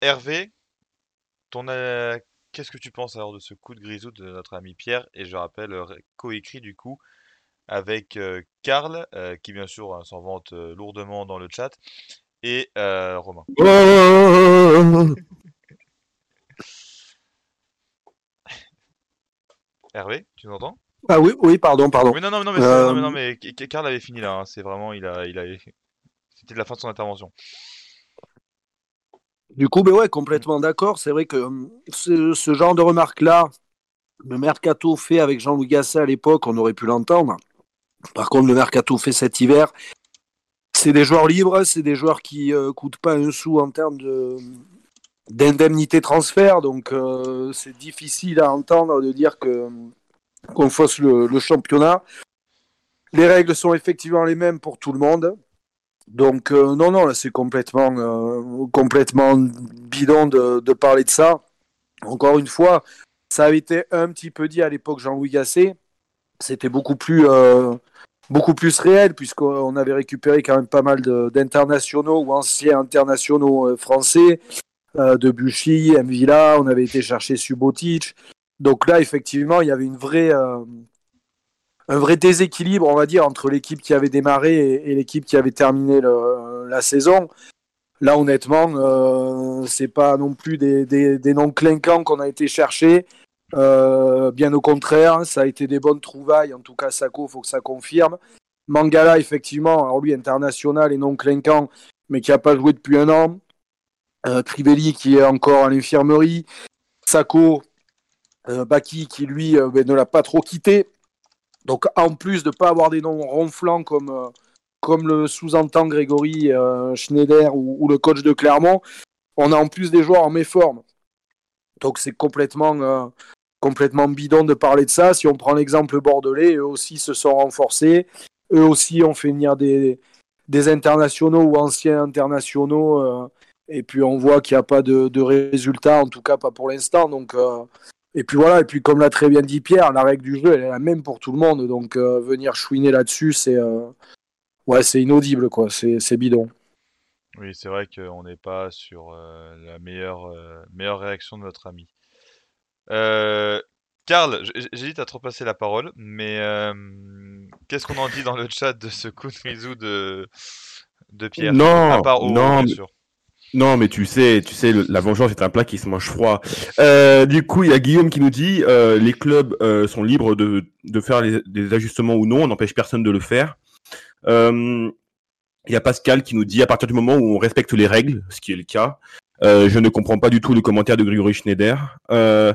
Hervé, ton, qu'est-ce que tu penses alors de ce coup de grisou de notre ami Pierre? Et je rappelle, coécrit du coup avec Karl, qui bien sûr hein, s'en vante lourdement dans le chat, et euh, Romain. Hervé, tu m'entends Ah oui, oui, pardon, pardon. non, non, non, mais, non, mais, non, mais Karl avait fini là. Hein. C'est vraiment, il a, il a, c'était la fin de son intervention. Du coup, ben ouais, complètement d'accord. C'est vrai que hum, ce, genre de remarques-là, le mercato fait avec Jean-Louis Gasset à l'époque, on aurait pu l'entendre. Par contre, le mercato fait cet hiver, c'est des joueurs libres, c'est des joueurs qui ne euh, coûtent pas un sou en termes de d'indemnité transfert, donc euh, c'est difficile à entendre de dire qu'on fausse le, championnat. Les règles sont effectivement les mêmes pour tout le monde. Donc euh, non, non, là c'est complètement, bidon de, de, parler de ça. Encore une fois, ça avait été un petit peu dit à l'époque Jean-Louis Gasset. C'était beaucoup plus beaucoup plus réel, puisqu'on avait récupéré quand même pas mal d'internationaux ou anciens internationaux euh, français, euh, de Buchy, Mvila, on avait été chercher Subotic. Donc là, effectivement, il y avait une vraie, euh, un vrai déséquilibre, on va dire, entre l'équipe qui avait démarré et, l'équipe qui avait terminé la saison. Là, honnêtement, euh, c'est pas non plus des, des, noms clinquants qu'on a été chercher. Euh, bien au contraire, ça a été des bonnes trouvailles. En tout cas, Sako, faut que ça confirme. Mangala, effectivement, alors lui international et non clinquant, mais qui n'a pas joué depuis un an. Euh, qui est encore à l'infirmerie. Sako, euh, Baki qui lui euh, ben, ne l'a pas trop quitté. Donc en plus de ne pas avoir des noms ronflants comme, comme le sous-entend Grégory Schneider ou, ou, le coach de Clermont, on a en plus des joueurs en méforme. Donc c'est complètement complètement bidon de parler de ça. Si on prend l'exemple bordelais, eux aussi se sont renforcés. Eux aussi ont fait venir des, des internationaux ou anciens internationaux. Euh, et puis on voit qu'il n'y a pas de, de, résultats, en tout cas pas pour l'instant. Donc, euh, et puis voilà, et puis comme l'a très bien dit Pierre, la règle du jeu, elle est la même pour tout le monde. Donc euh, venir chouiner là-dessus, c'est ouais, c'est inaudible, quoi. C'est bidon. Oui, c'est vrai qu'on n'est pas sur la meilleure, meilleure réaction de notre ami. Euh, Karl, j'hésite à trop passer la parole, mais euh, qu'est-ce qu'on en dit dans le chat de ce coup de misou de, de Pierre? Non, non, mais, non, mais tu sais, tu sais, la vengeance est un plat qui se mange froid. Euh, du coup, il y a Guillaume qui nous dit euh, les clubs euh, sont libres de, de faire les, des ajustements ou non, on n'empêche personne de le faire. Euh, il y a Pascal qui nous dit à partir du moment où on respecte les règles, ce qui est le cas, je ne comprends pas du tout le commentaire de Grégory Schneider. Euh,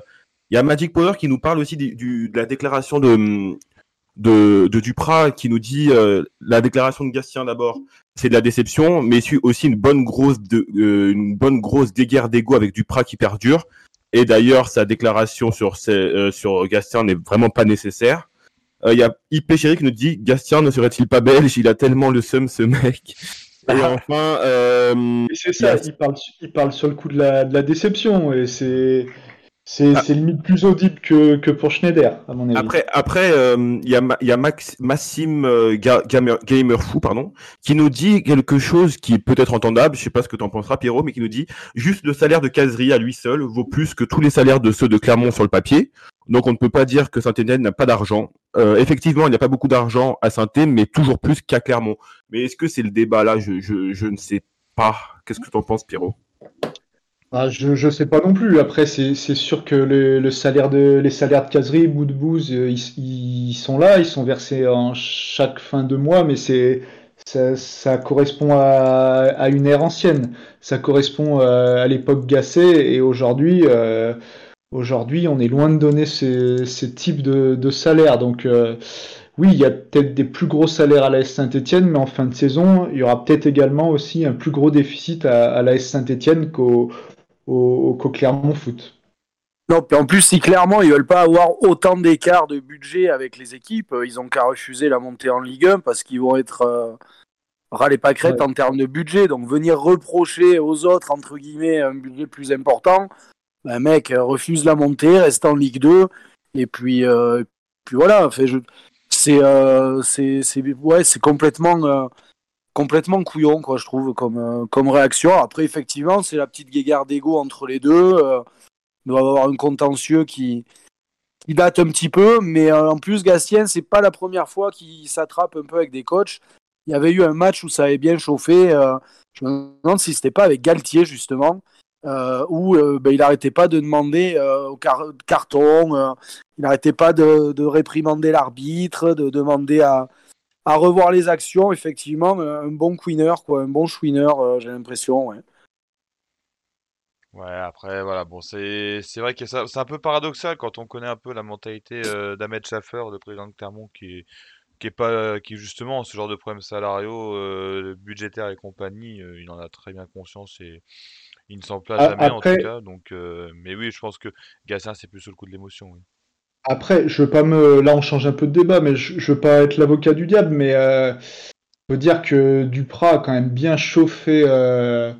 il y a Magic Power qui nous parle aussi de la déclaration de, Duprat qui nous dit euh, la déclaration de Gastien d'abord, c'est de la déception, mais aussi une bonne grosse de, euh, déguerre d'ego avec Duprat qui perdure. Et d'ailleurs, sa déclaration euh, sur Gastien n'est vraiment pas nécessaire. Il y a IP Chéri qui nous dit Gastien ne serait-il pas belge? Il a tellement le seum ce mec. Et enfin, c'est ça, il, parle, il parle sur le coup de la, de la déception et c'est C'est ah. limite plus audible que, que, pour Schneider, à mon avis. Après, après, il euh, y a, y a Max, Massim euh, Gamer, Gamerfou, pardon, qui nous dit quelque chose qui est peut-être entendable. Je sais pas ce que tu en penseras, Pierrot, mais qui nous dit juste le salaire de Casery à lui seul vaut plus que tous les salaires de ceux de Clermont sur le papier. Donc on ne peut pas dire que Saint-Etienne n'a pas d'argent. Euh, effectivement, il n'y a pas beaucoup d'argent à saint mais toujours plus qu'à Clermont. Mais est-ce que c'est le débat là? Je, je, je ne sais pas. Qu'est-ce que tu en penses, Pierrot? Ah, je ne sais pas non plus. Après, c'est sûr que le, salaire de, les salaires de de bouse, euh, ils, sont là, ils sont versés en chaque fin de mois, mais c'est ça, correspond à, une ère ancienne. Ça correspond à, l'époque Gasset, et aujourd'hui, euh, aujourd'hui, on est loin de donner ces, types de, de salaires. Donc, euh, oui, il y a peut-être des plus gros salaires à l'AS Saint-Etienne, mais en fin de saison, il y aura peut-être également aussi un plus gros déficit à, à l'AS Saint-Etienne qu'au au, Clermont Foot. Non, puis en plus, si clairement ils veulent pas avoir autant d'écart de budget avec les équipes, euh, ils ont qu'à refuser la montée en Ligue 1 parce qu'ils vont être euh, râlés pas crête en termes de budget. Donc venir reprocher aux autres, entre guillemets, un budget plus important, ben mec, euh, refuse la montée, reste en Ligue 2, et puis, puis voilà. Fait, c'est c'est ouais, c'est complètement complètement couillon, quoi, je trouve, comme, euh, comme réaction. Après, effectivement, c'est la petite guéguerre d'ego entre les deux. Euh, il doit avoir un contentieux qui, qui date un petit peu, mais euh, en plus, Gastien, c'est pas la première fois qu'il s'attrape un peu avec des coachs. Il y avait eu un match où ça avait bien chauffé. je me demande si c'était pas avec Galtier, justement. où ben, il n'arrêtait pas de demander au carton, il n'arrêtait pas de réprimander l'arbitre, de demander à, à revoir les actions, effectivement, euh, un bon queener, quoi, un bon chouiner, euh, j'ai l'impression. Ouais. Ouais, après, voilà, bon, c'est vrai que c'est un peu paradoxal quand on connaît un peu la mentalité euh, d'Ahmed Schaffer, le président de Clermont, qui qui est pas, qui justement, ce genre de problèmes salariaux, euh, budgétaires et compagnie, il en a très bien conscience et il ne s'en place jamais en tout cas. Donc, mais oui, je pense que Gatien, c'est plus sous le coup de l'émotion. Oui. Après, je veux pas me. Là, on change un peu de débat, mais je, je veux pas être l'avocat du diable, mais euh, faut dire que Duprat a quand même bien chauffé euh,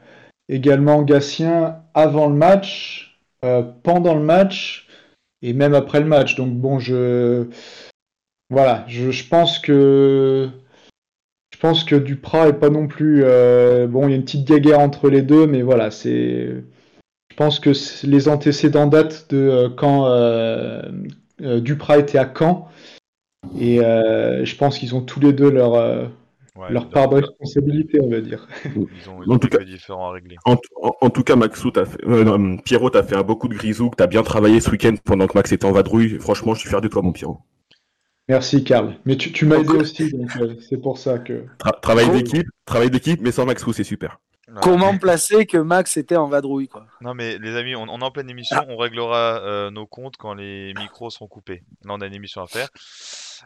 également Gatien avant le match, euh, pendant le match et même après le match. Donc bon, je voilà, je, pense que je pense que Duprat est pas non plus euh, bon. Il y a une petite guerre entre les deux, mais voilà, c'est je pense que les antécédents datent de quand, Duprat était à Caen. Et euh, je pense qu'ils ont tous les deux leur, euh, leur part de responsabilité, on va dire. Ils ont, ils en, tout cas, différents à régler. En, tout cas, Maxou, as fait, Pierrot, t'as fait un beaucoup de grisou, t'as bien travaillé ce week-end pendant que Max était en vadrouille. Franchement, je suis fier de toi, mon Pierrot. Merci, Karl. Mais tu, tu m'as aidé aussi, donc c'est pour ça que. travail d'équipe, travail d'équipe, mais sans Maxou, c'est super. Comment placer que Max était en vadrouille quoi Non mais les amis, on, est en pleine émission, on réglera euh, nos comptes quand les micros seront coupés. Là on a une émission à faire.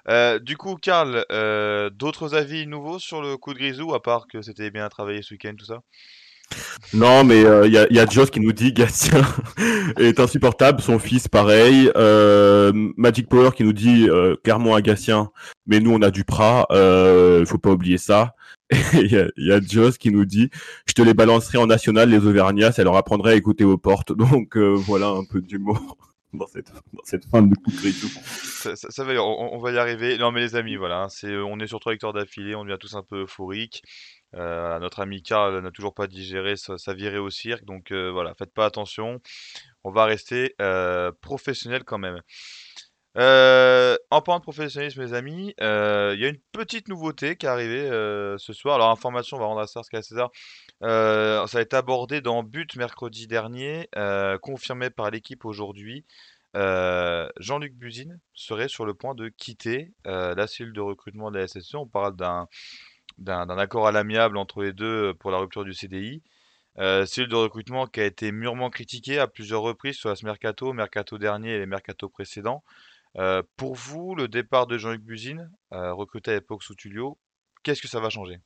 Euh, du coup, Karl, euh, d'autres avis nouveaux sur le coup de Grisou, à part que c'était bien travaillé ce week-end, tout ça? Non, mais il y, a, y, a Joss qui nous dit Gatien est insupportable, son fils pareil. Magic Power qui nous dit clairement à Gatien, mais nous on a du Prat, il faut pas oublier ça. Il y, a, Joss qui nous dit Je te les balancerai en national, les Auvergnats, ça leur apprendrait à écouter aux portes. Donc euh, voilà un peu d'humour dans cette, fin de coup de ça, ça, ça, va, on, va y arriver. Non, mais les amis, voilà, hein, c'est, on est sur trois victoires d'affilée, on devient tous un peu euphorique. Euh, notre ami Karl n'a toujours pas digéré sa, sa, virée au cirque, donc euh, voilà, faites pas attention. On va rester euh, professionnel quand même. Euh, en parlant de professionnalisme, mes amis, euh, il y a une petite nouveauté qui est arrivée euh, ce soir. Alors, information, on va rendre à César qu'à César. Ça a été abordé dans But mercredi dernier, confirmé par l'équipe aujourd'hui. Jean-Luc Buzine serait sur le point de quitter la cellule de recrutement de la SSE. On parle d'un accord à l'amiable entre les deux pour la rupture du CDI. Euh, cellule de recrutement qui a été mûrement critiquée à plusieurs reprises sur ce mercato, mercato dernier et les mercato précédents. Euh, pour vous, le départ de Jean-Luc Buzine, euh, recruté à l'époque sous Tullio, qu'est-ce que ça va changer?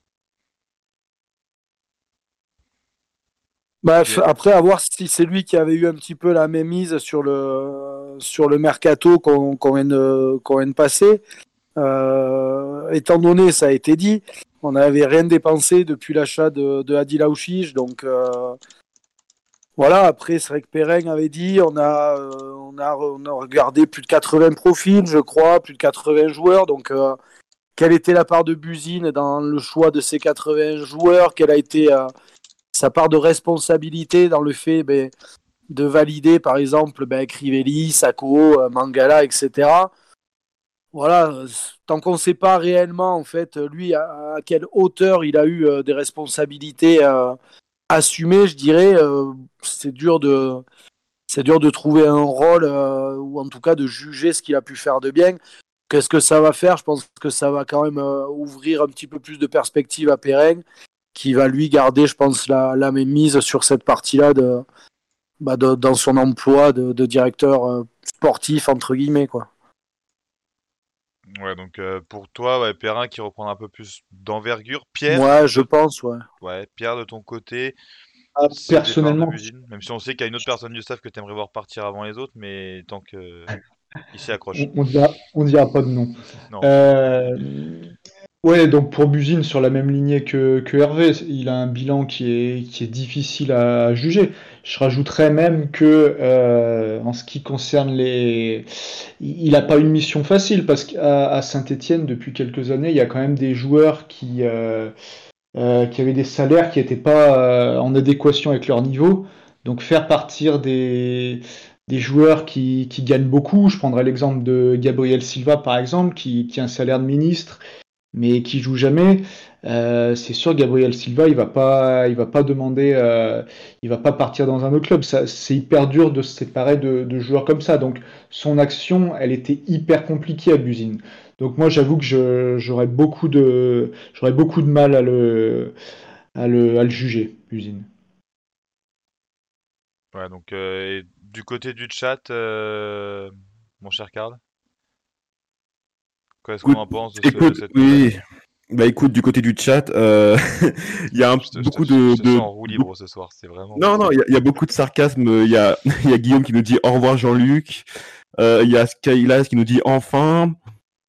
Bref, après, à voir si c'est lui qui avait eu un petit peu la même mise sur le, sur le mercato qu'on vient, de passer. Euh, étant donné, ça a été dit, on n'avait rien dépensé depuis l'achat de, de Adil donc voilà, après, c'est vrai que Perrin avait dit, on a, euh, on, a, on a regardé plus de 80 profils, je crois, plus de 80 joueurs. Donc, euh, quelle était la part de Buzine dans le choix de ces 80 joueurs? Quelle a été euh, sa part de responsabilité dans le fait ben, de valider, par exemple, ben, Crivelli, Sako, Mangala, etc. Voilà, tant qu'on ne sait pas réellement, en fait, lui, à, quelle hauteur il a eu des responsabilités assumé, je dirais, euh, c'est dur de trouver un rôle euh, ou en tout cas de juger ce qu'il a pu faire de bien. Qu'est-ce que ça va faire? Je pense que ça va quand même euh, ouvrir un petit peu plus de perspective à Perrin, qui va lui garder, je pense, la, même mise sur cette partie-là de, bah dans son emploi de, de directeur sportif entre guillemets quoi. Ouais, donc euh, pour toi, ouais, Perrin qui reprend un peu plus d'envergure. Pierre Ouais, je pense, ouais. Ouais, Pierre, de ton côté, Ah, personnellement, même si on sait qu'il y a une autre personne du staff que tu aimerais voir partir avant les autres, mais tant que il s'y accroche. on, dira, on dira pas de nom. Non. Euh, ouais, donc pour Buzyn, sur la même lignée que, que Hervé, il a un bilan qui est, qui est difficile à juger. Je rajouterais même que, euh, en ce qui concerne les. Il n'a pas une mission facile parce qu'à Saint-Etienne, depuis quelques années, il y a quand même des joueurs qui, euh, euh, qui avaient des salaires qui n'étaient pas euh, en adéquation avec leur niveau. Donc faire partir des, des joueurs qui, qui gagnent beaucoup, je prendrais l'exemple de Gabriel Silva par exemple, qui, qui a un salaire de ministre mais qui joue jamais. Euh, c'est sûr, Gabriel Silva, il va pas, il va pas demander, euh, il va pas partir dans un autre club. C'est hyper dur de se séparer de, joueurs comme ça. Donc, son action, elle était hyper compliquée à Buzyn. Donc, moi, j'avoue que j'aurais beaucoup de, mal à le, juger, Buzyn. Ouais, donc euh, du côté du chat, mon cher Karl, qu'est-ce qu'on en pense de, ce, de Écoute, cette oui. Bah écoute, du côté du chat, euh, il y a un, Je te, je beaucoup de, de- en roue libre ce soir, c'est vraiment. Non, non, il y, a- il y a beaucoup de sarcasme. Il y a, y a Guillaume qui nous dit au revoir Jean-Luc. Euh, Il y a Skylas qui nous dit enfin.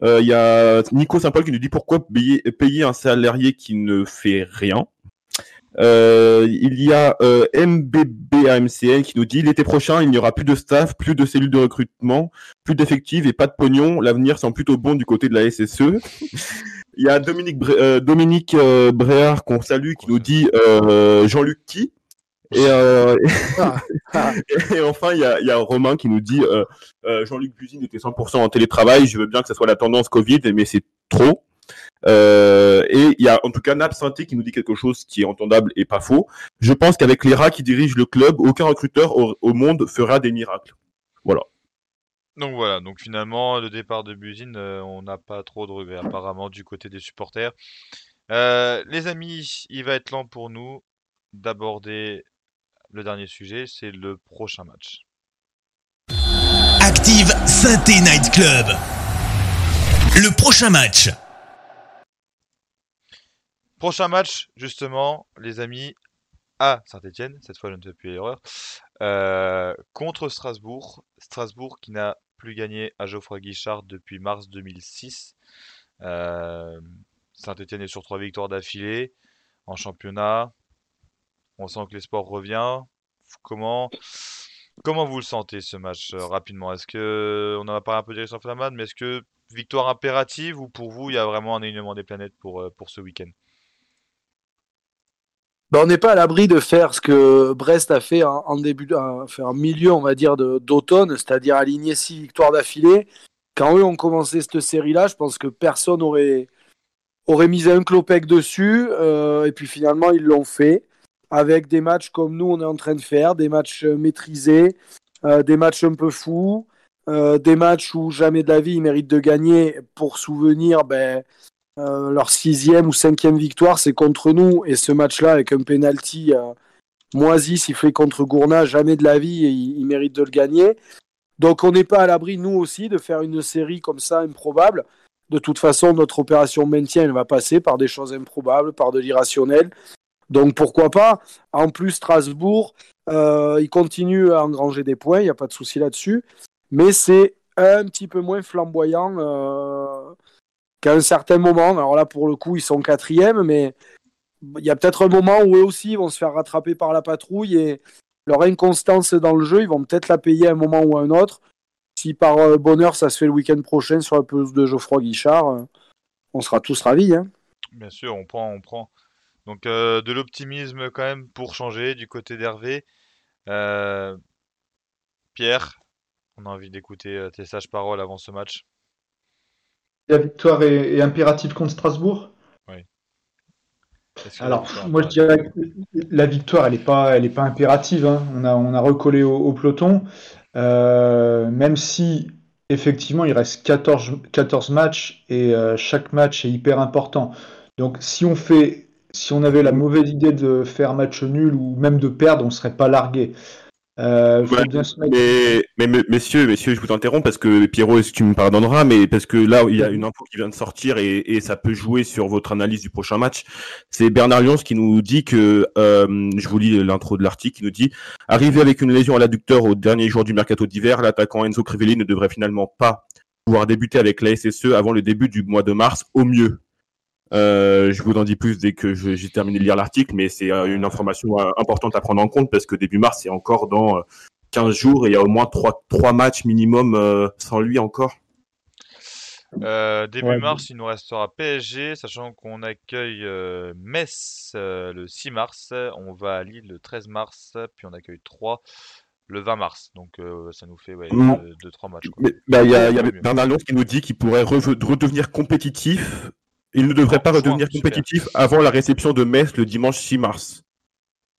Euh, Il y a Nico Saint-Paul qui nous dit pourquoi payer, payer un salarié qui ne fait rien? Euh, il y a euh, MBBAMCN qui nous dit l'été prochain, il n'y aura plus de staff, plus de cellules de recrutement, plus d'effectifs et pas de pognon. L'avenir semble plutôt bon du côté de la SSE. Il y a Dominique, euh, Dominique euh, Bréard qu'on salue qui nous dit euh, Jean-Luc qui et, euh, Ah, ah. et enfin, il y a, il y a Romain qui nous dit Jean-Luc Buzyn était 100% en télétravail. Je veux bien que ce soit la tendance Covid, mais c'est trop. Euh, et il y a en tout cas Nap Santé qui nous dit quelque chose qui est entendable et pas faux. Je pense qu'avec les rats qui dirigent le club, aucun recruteur au, au monde fera des miracles. Voilà. Donc voilà, donc finalement, le départ de Buzyn, euh, on n'a pas trop de regrets apparemment du côté des supporters. Euh, les amis, il va être temps pour nous d'aborder le dernier sujet, c'est le prochain match. Active Synthé Night Club. Le prochain match. Prochain match, justement, les amis, à Saint-Etienne, cette fois je ne fais plus l'erreur, euh, contre Strasbourg. Strasbourg qui n'a plus gagné à Geoffroy Guichard depuis mars 2006. Euh, Saint-Etienne est sur trois victoires d'affilée en championnat. On sent que l'espoir revient. Comment, comment vous le sentez ce match euh, rapidement? Est-ce que on en a parlé un peu direction Flamade, mais est-ce que victoire impérative ou pour vous il y a vraiment un alignement des planètes pour, pour ce week-end? Ben, on n'est pas à l'abri de faire ce que Brest a fait en, début, en, milieu, on va dire, d'automne, c'est-à-dire aligner six victoires d'affilée. Quand eux ont commencé cette série-là, je pense que personne aurait, aurait mis un clopec dessus. euh, et puis finalement, ils l'ont fait avec des matchs comme nous, on est en train de faire, des matchs euh, maîtrisés, euh, des matchs un peu fous, des matchs où jamais de la vie ils méritent de gagner. Pour souvenir, ben, euh, leur sixième ou cinquième victoire, c'est contre nous. Et ce match-là, avec un penalty euh, moisi sifflé contre Gourna, jamais de la vie, et ils méritent de le gagner. Donc on n'est pas à l'abri, nous aussi, de faire une série comme ça, improbable. De toute façon, notre opération maintien, elle va passer par des choses improbables, par de l'irrationnel. Donc pourquoi pas? En plus, Strasbourg, euh, il continue à engranger des points, il n'y a pas de souci là-dessus. Mais c'est un petit peu moins flamboyant euh, qu'à un certain moment. Alors là, pour le coup, ils sont quatrième, mais il y a peut-être un moment où eux aussi vont se faire rattraper par la patrouille et, leur inconstance dans le jeu, ils vont peut-être la payer à un moment ou à un autre. Si par euh, bonheur ça se fait le week-end prochain sur la pelouse de Geoffroy Guichard, euh, on sera tous ravis. Hein. Bien sûr, on prend, on prend. Donc euh, de l'optimisme quand même pour changer du côté d'Hervé. Pierre, on a envie d'écouter tes sages paroles avant ce match. La victoire est impérative contre Strasbourg alors, moi je dirais que la victoire, elle n'est pas, elle est pas impérative. Hein. On, a, on a recollé au, peloton, euh, même si effectivement il reste 14, 14 matchs et euh, chaque match est hyper important. Donc si on fait, si on avait la mauvaise idée de faire match nul ou même de perdre, on ne serait pas largué. Euh, mais, messieurs, messieurs, je vous interromps parce que Pierrot, est-ce que tu me pardonneras, mais parce que là, il y a une info qui vient de sortir et, ça peut jouer sur votre analyse du prochain match. C'est Bernard Lyons qui nous dit que, euh, je vous lis l'intro de l'article, qui nous dit arrivé avec une lésion à l'adducteur au dernier jour du mercato d'hiver, l'attaquant Enzo Crivelli ne devrait finalement pas pouvoir débuter avec la SSE avant le début du mois de mars au mieux. Euh, je vous en dis plus dès que j'ai terminé de lire l'article, mais c'est euh, une information euh, importante à prendre en compte parce que début mars, c'est encore dans 15 jours et il y a au moins 3, 3 matchs minimum sans lui encore. début mars, il nous restera PSG, sachant qu'on accueille Metz le 6 mars, on va à Lille le 13 mars, puis on accueille 3 le 20 mars. Donc ça nous fait 2-3 matchs. Bah, il y a, y a Bernard Lyon qui nous dit qu'il pourrait redevenir compétitif il ne devrait pas redevenir compétitif avant la réception de Metz le dimanche 6 mars.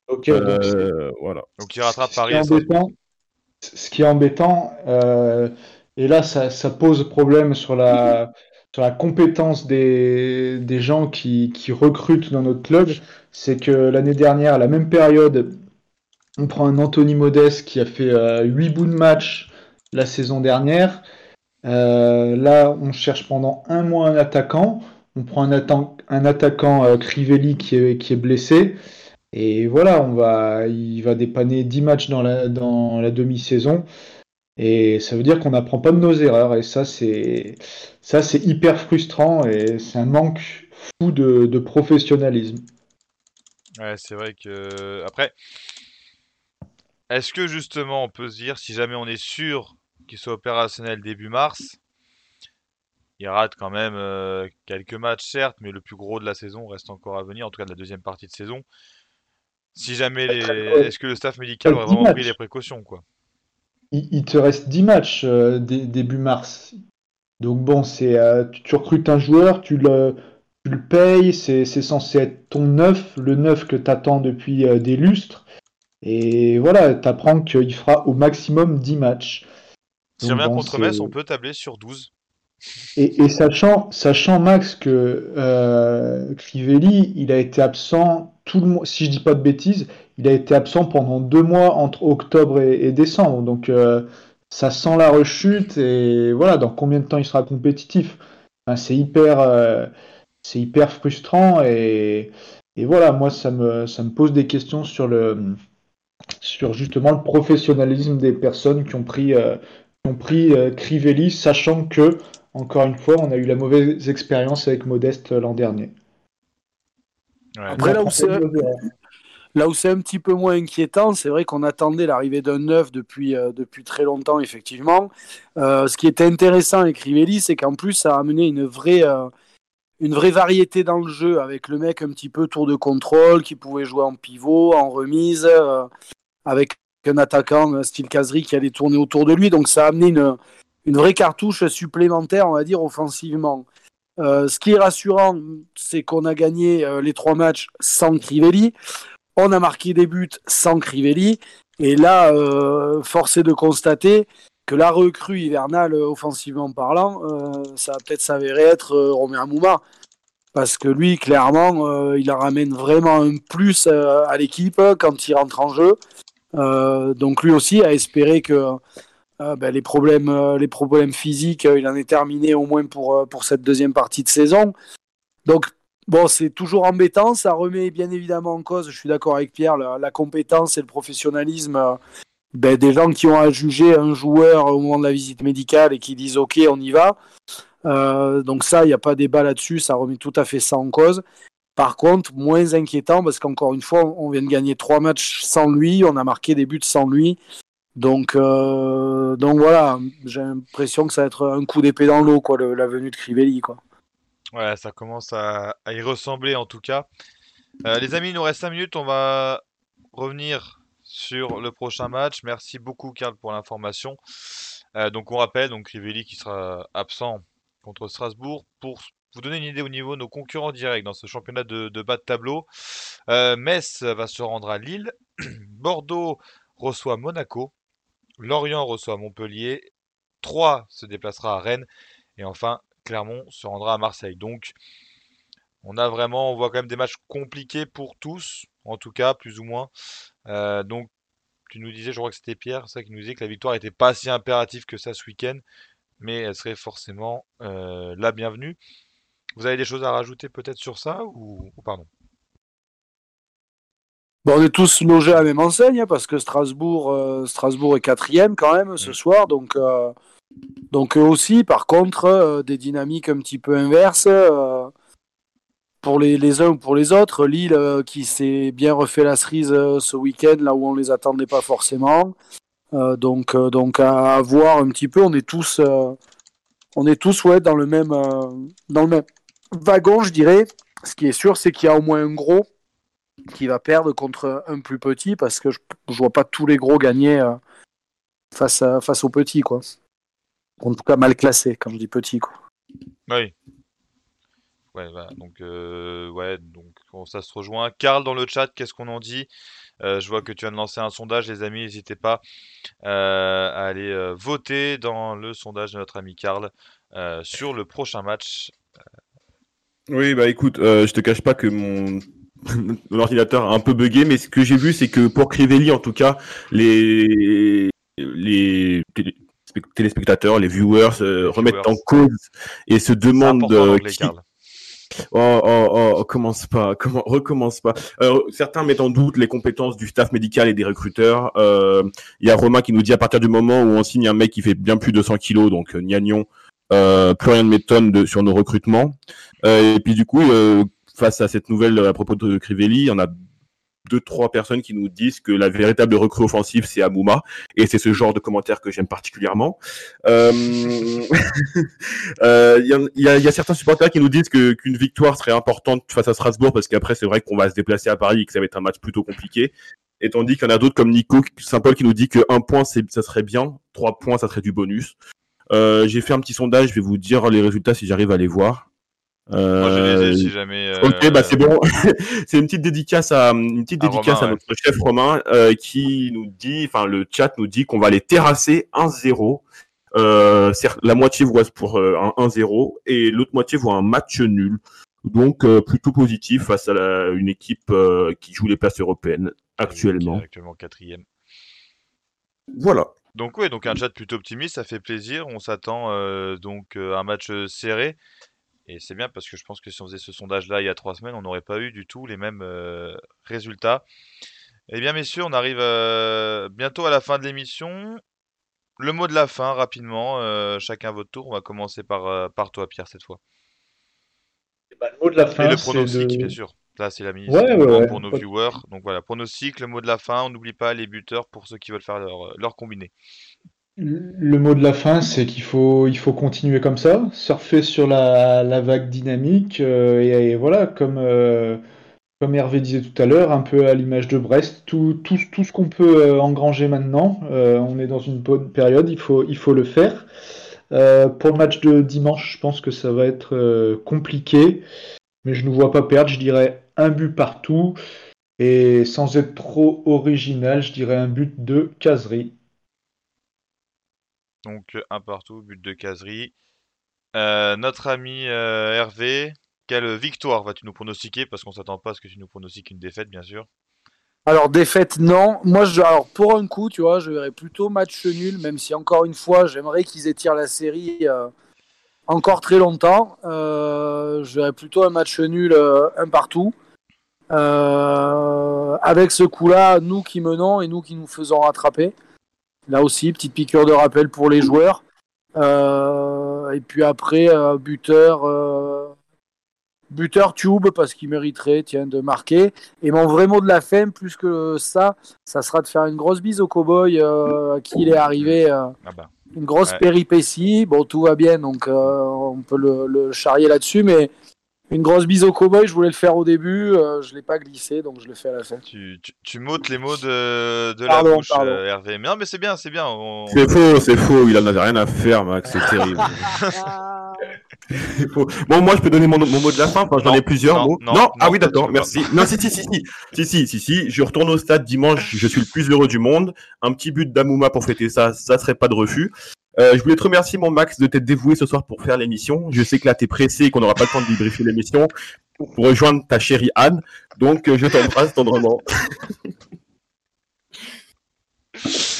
Ok, euh, voilà. Donc il rattrape Paris. Ce qui est embêtant, euh, et là ça, pose problème sur la, sur la compétence des, des gens qui, qui, recrutent dans notre club, c'est que l'année dernière, à la même période, on prend un Anthony Modeste qui a fait 8 euh, bouts de match la saison dernière. là, on cherche pendant un mois un attaquant. On prend un, attaquant euh, Crivelli qui est, blessé. Et voilà, on va, il va dépanner 10 matchs dans la, demi-saison. Et ça veut dire qu'on n'apprend pas de nos erreurs. Et ça, c'est, hyper frustrant et c'est un manque fou de, professionnalisme. Ouais, c'est vrai que. Après, est-ce que justement on peut se dire, si jamais on est sûr qu'il soit opérationnel début mars, il rate quand même euh, quelques matchs, certes, mais le plus gros de la saison reste encore à venir, en tout cas de la deuxième partie de saison. Si jamais les... Est-ce que le staff médical aurait vraiment pris les précautions quoi? Il, te reste 10 matchs euh, début mars. Donc bon, c'est euh, tu, recrutes un joueur, tu le, tu le payes, c'est censé être ton neuf, le neuf que tu attends depuis des lustres. Et voilà, tu apprends qu'il fera au maximum 10 matchs. Si on revient contre Metz, on peut tabler sur 12. Et, sachant, sachant Max que euh, Crivelli, il a été absent tout le mois, si je dis pas de bêtises, il a été absent pendant deux mois entre octobre et, décembre. Donc euh, ça sent la rechute et voilà, dans combien de temps il sera compétitif? C'est hyper, euh, c'est hyper frustrant et, et, voilà, moi ça me, ça me pose des questions sur le, sur justement le professionnalisme des personnes qui ont pris, qui ont pris Crivelli, sachant que encore une fois, on a eu la mauvaise expérience avec Modeste l'an dernier. Après, là où, c'est, un petit peu moins inquiétant, c'est vrai qu'on attendait l'arrivée d'un neuf depuis, euh, depuis très longtemps, effectivement. Euh, ce qui était intéressant avec Rivelli, c'est qu'en plus, ça a amené une vraie, euh, une vraie variété dans le jeu, avec le mec un petit peu tour de contrôle, qui pouvait jouer en pivot, en remise, avec un attaquant style Kazri qui allait tourner autour de lui. Donc ça a amené une, une vraie cartouche supplémentaire, on va dire, offensivement. Euh, ce qui est rassurant, c'est qu'on a gagné euh, les trois matchs sans Crivelli. On a marqué des buts sans Crivelli. Et là, euh, force est de constater que la recrue hivernale, offensivement parlant, ça va peut-être s'avérer être Romain Mouma. Parce que lui, clairement, il ramène vraiment un plus à l'équipe quand il rentre en jeu. donc lui aussi a espéré que euh, ben, les, problèmes, euh, les problèmes physiques, euh, il en est terminé au moins pour, pour cette deuxième partie de saison. Donc, bon, c'est toujours embêtant. Ça remet bien évidemment en cause, je suis d'accord avec Pierre, la, compétence et le professionnalisme ben, des gens qui ont à juger un joueur au moment de la visite médicale et qui disent OK, on y va. donc ça, il n'y a pas débat là-dessus, ça remet tout à fait ça en cause. Par contre, moins inquiétant parce qu'encore une fois, on vient de gagner trois matchs sans lui, on a marqué des buts sans lui. Donc, euh, donc voilà, j'ai l'impression que ça va être un coup d'épée dans l'eau, quoi, la venue de Crivelli, quoi. Ouais, ça commence à, y ressembler en tout cas. Euh, les amis, il nous reste 5 minutes, on va revenir sur le prochain match. Merci beaucoup, Karl, pour l'information. Euh, donc on rappelle, donc Crivelli qui sera absent contre Strasbourg pour vous donner une idée au niveau de nos concurrents directs dans ce championnat de, bas de tableau. Metz va se rendre à Lille. Bordeaux reçoit Monaco. Lorient reçoit Montpellier, Troyes se déplacera à Rennes, et enfin Clermont se rendra à Marseille. Donc on a vraiment, on voit quand même des matchs compliqués pour tous, en tout cas, plus ou moins. Euh, donc tu nous disais, je crois que c'était Pierre, ça qui nous disait que la victoire n'était pas si impérative que ça ce week-end, mais elle serait forcément euh, la bienvenue. Vous avez des choses à rajouter peut-être sur ça ou pardon? Bon, on est tous logés à la même enseigne hein, parce que Strasbourg, euh, Strasbourg est quatrième quand même ce soir, donc euh, donc eux aussi. Par contre, euh, des dynamiques un petit peu inverses pour les, les uns ou pour les autres. Lille qui s'est bien refait la cerise ce week-end là où on les attendait pas forcément. donc donc à, voir un petit peu. On est tous on est tous ouais dans le même dans le même wagon, je dirais. Ce qui est sûr, c'est qu'il y a au moins un gros qui va perdre contre un plus petit parce que je, ne vois pas tous les gros gagner euh, face, à, face aux petits, quoi. En tout cas, mal classé quand je dis petit, quoi. Oui. Ouais, donc, euh, ouais, donc ça se rejoint. Karl dans le chat, qu'est-ce qu'on en dit? Euh, Je vois que tu viens de lancer un sondage, les amis, n'hésitez pas à aller voter dans le sondage de notre ami Karl sur le prochain match. Oui, bah écoute, je te cache pas que mon l'ordinateur a un peu bugué, mais ce que j'ai vu, c'est que pour Crivelli, en tout cas, les, les téléspectateurs, les viewers euh, remettent en cause et se demandent euh, Oh, oh, oh, commence pas, comment, recommence pas. Euh, certains mettent en doute les compétences du staff médical et des recruteurs. Il y a Romain qui nous dit à partir du moment où on signe un mec qui fait bien plus de 100 kilos, donc Niagnon, plus rien ne m'étonne sur nos recrutements. et puis du coup, face à cette nouvelle à propos de Crivelli, on a deux trois personnes qui nous disent que la véritable recrue offensive c'est Amouma et c'est ce genre de commentaires que j'aime particulièrement. Euh, euh, il y, a, certains supporters qui nous disent qu'une victoire serait importante face à Strasbourg parce qu'après c'est vrai qu'on va se déplacer à Paris et que ça va être un match plutôt compliqué. Et tandis qu'il y en a d'autres comme Nico Saint-Paul qui nous dit que un point ça serait bien, trois points ça serait du bonus. Euh, j'ai fait un petit sondage, je vais vous dire les résultats si j'arrive à les voir. Moi, je les ai euh, si jamais. Ok, bah c'est bon. c'est une petite dédicace à une petite dédicace à notre chef Romain euh, qui nous dit, enfin le chat nous dit qu'on va les terrasser 1-0. Euh, la moitié voit pour un 1-0 et l'autre moitié voit un match nul. Donc plutôt positif face à une équipe qui joue les places européennes actuellement. actuellement quatrième. Voilà. Donc ouais, donc un chat plutôt optimiste, ça fait plaisir. On s'attend donc à un match serré. Et c'est bien parce que je pense que si on faisait ce sondage-là il y a trois semaines, on n'aurait pas eu du tout les mêmes euh, résultats. Eh bien, messieurs, on arrive euh, bientôt à la fin de l'émission. Le mot de la fin, rapidement, euh, chacun votre tour. On va commencer par, par toi, Pierre, cette fois. Eh ben, le mot de la fin, Et le pronostic, bien sûr. Là, c'est la mise pour nos viewers. Donc voilà, pronostic, le mot de la fin. On n'oublie pas les buteurs pour ceux qui veulent faire leur, leur combiné. Le mot de la fin, c'est qu'il faut, il faut continuer comme ça, surfer sur la, vague dynamique, euh, et, voilà, comme, euh, comme Hervé disait tout à l'heure, un peu à l'image de Brest, tout ce qu'on peut euh, engranger maintenant, on est dans une bonne période, il faut, il faut le faire. pour le match de dimanche, je pense que ça va être compliqué, mais je ne vois pas perdre, je dirais un but partout, et sans être trop original, je dirais un but de caserie. Donc un partout, but de caserie. Euh, notre ami euh, Hervé, quelle victoire vas-tu nous pronostiquer? Parce qu'on s'attend pas à ce que tu nous pronostiques une défaite, bien sûr. Alors défaite, non. Moi, je, alors pour un coup, tu vois, je verrais plutôt match nul, même si encore une fois, j'aimerais qu'ils étirent la série euh, encore très longtemps. je verrais plutôt un match nul, un partout. avec ce coup-là, nous qui menons et nous qui nous faisons rattraper. Là aussi, petite piqûre de rappel pour les joueurs. Euh, et puis après, euh, buteur, euh, buteur tube parce qu'il mériterait tiens, de marquer. Et mon vrai mot de la fin, plus que ça, ça sera de faire une grosse bise au cowboy à qui il est arrivé. Ah bah. une grosse Ouais. péripétie. Bon, tout va bien, donc on peut le, le charrier là-dessus, mais une grosse bise au cowboy, je voulais le faire au début, euh, je ne l'ai pas glissé, donc je le fais à la fin. Tu, tu, tu m'ôtes les mots de, de pardon, la bouche, pardon. Euh, Hervé. Mais non, mais c'est bien, c'est bien. On... C'est faux, c'est faux, il en avait rien à faire, Max, c'est terrible. Bon, moi, je peux donner mon, mon mot de la fin. Enfin, j'en ai plusieurs non, mots. Non, non, ah non, ah oui, d'accord, merci. Non, si si si, si si, si, si, si, Je retourne au stade dimanche. Je suis le plus heureux du monde. Un petit but d'Amouma pour fêter ça, ça serait pas de refus. Euh, je voulais te remercier, mon Max, de t'être dévoué ce soir pour faire l'émission. Je sais que là, t'es pressé et qu'on n'aura pas le temps de débriefer l'émission pour rejoindre ta chérie Anne. Donc, euh, je t'embrasse tendrement.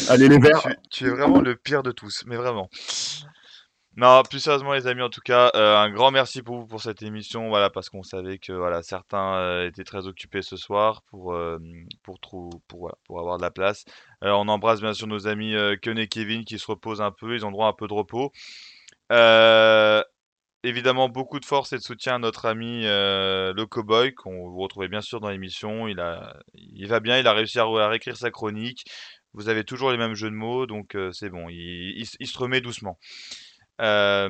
Allez, les verts. Tu, tu es vraiment le pire de tous, mais vraiment. Non, plus sérieusement les amis, en tout cas, euh, un grand merci pour vous pour cette émission, voilà, parce qu'on savait que voilà certains euh, étaient très occupés ce soir pour euh, pour pour avoir de la place. On embrasse bien sûr nos amis Ken et Kevin qui se reposent un peu, ils ont droit à un peu de repos. Évidemment beaucoup de force et de soutien à notre ami le cowboy qu'on vous retrouvez bien sûr dans l'émission. Il a il va bien, il a réussi à, à réécrire sa chronique. Vous avez toujours les mêmes jeux de mots, donc c'est bon, il se remet doucement. Euh,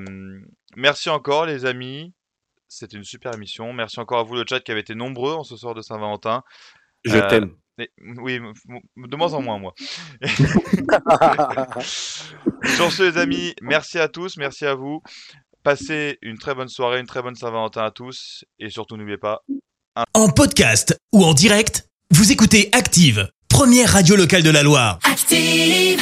merci encore les amis, c'était une super émission. Merci encore à vous le chat qui avait été nombreux en ce soir de Saint-Valentin. Je Euh, t'aime. Et- oui, de moins en moins moi. Sur ce les amis, merci à tous, merci à vous. Passez une très bonne soirée, une très bonne Saint-Valentin à tous et surtout n'oubliez pas, En podcast ou en direct, vous écoutez Active, première radio locale de la Loire. Active.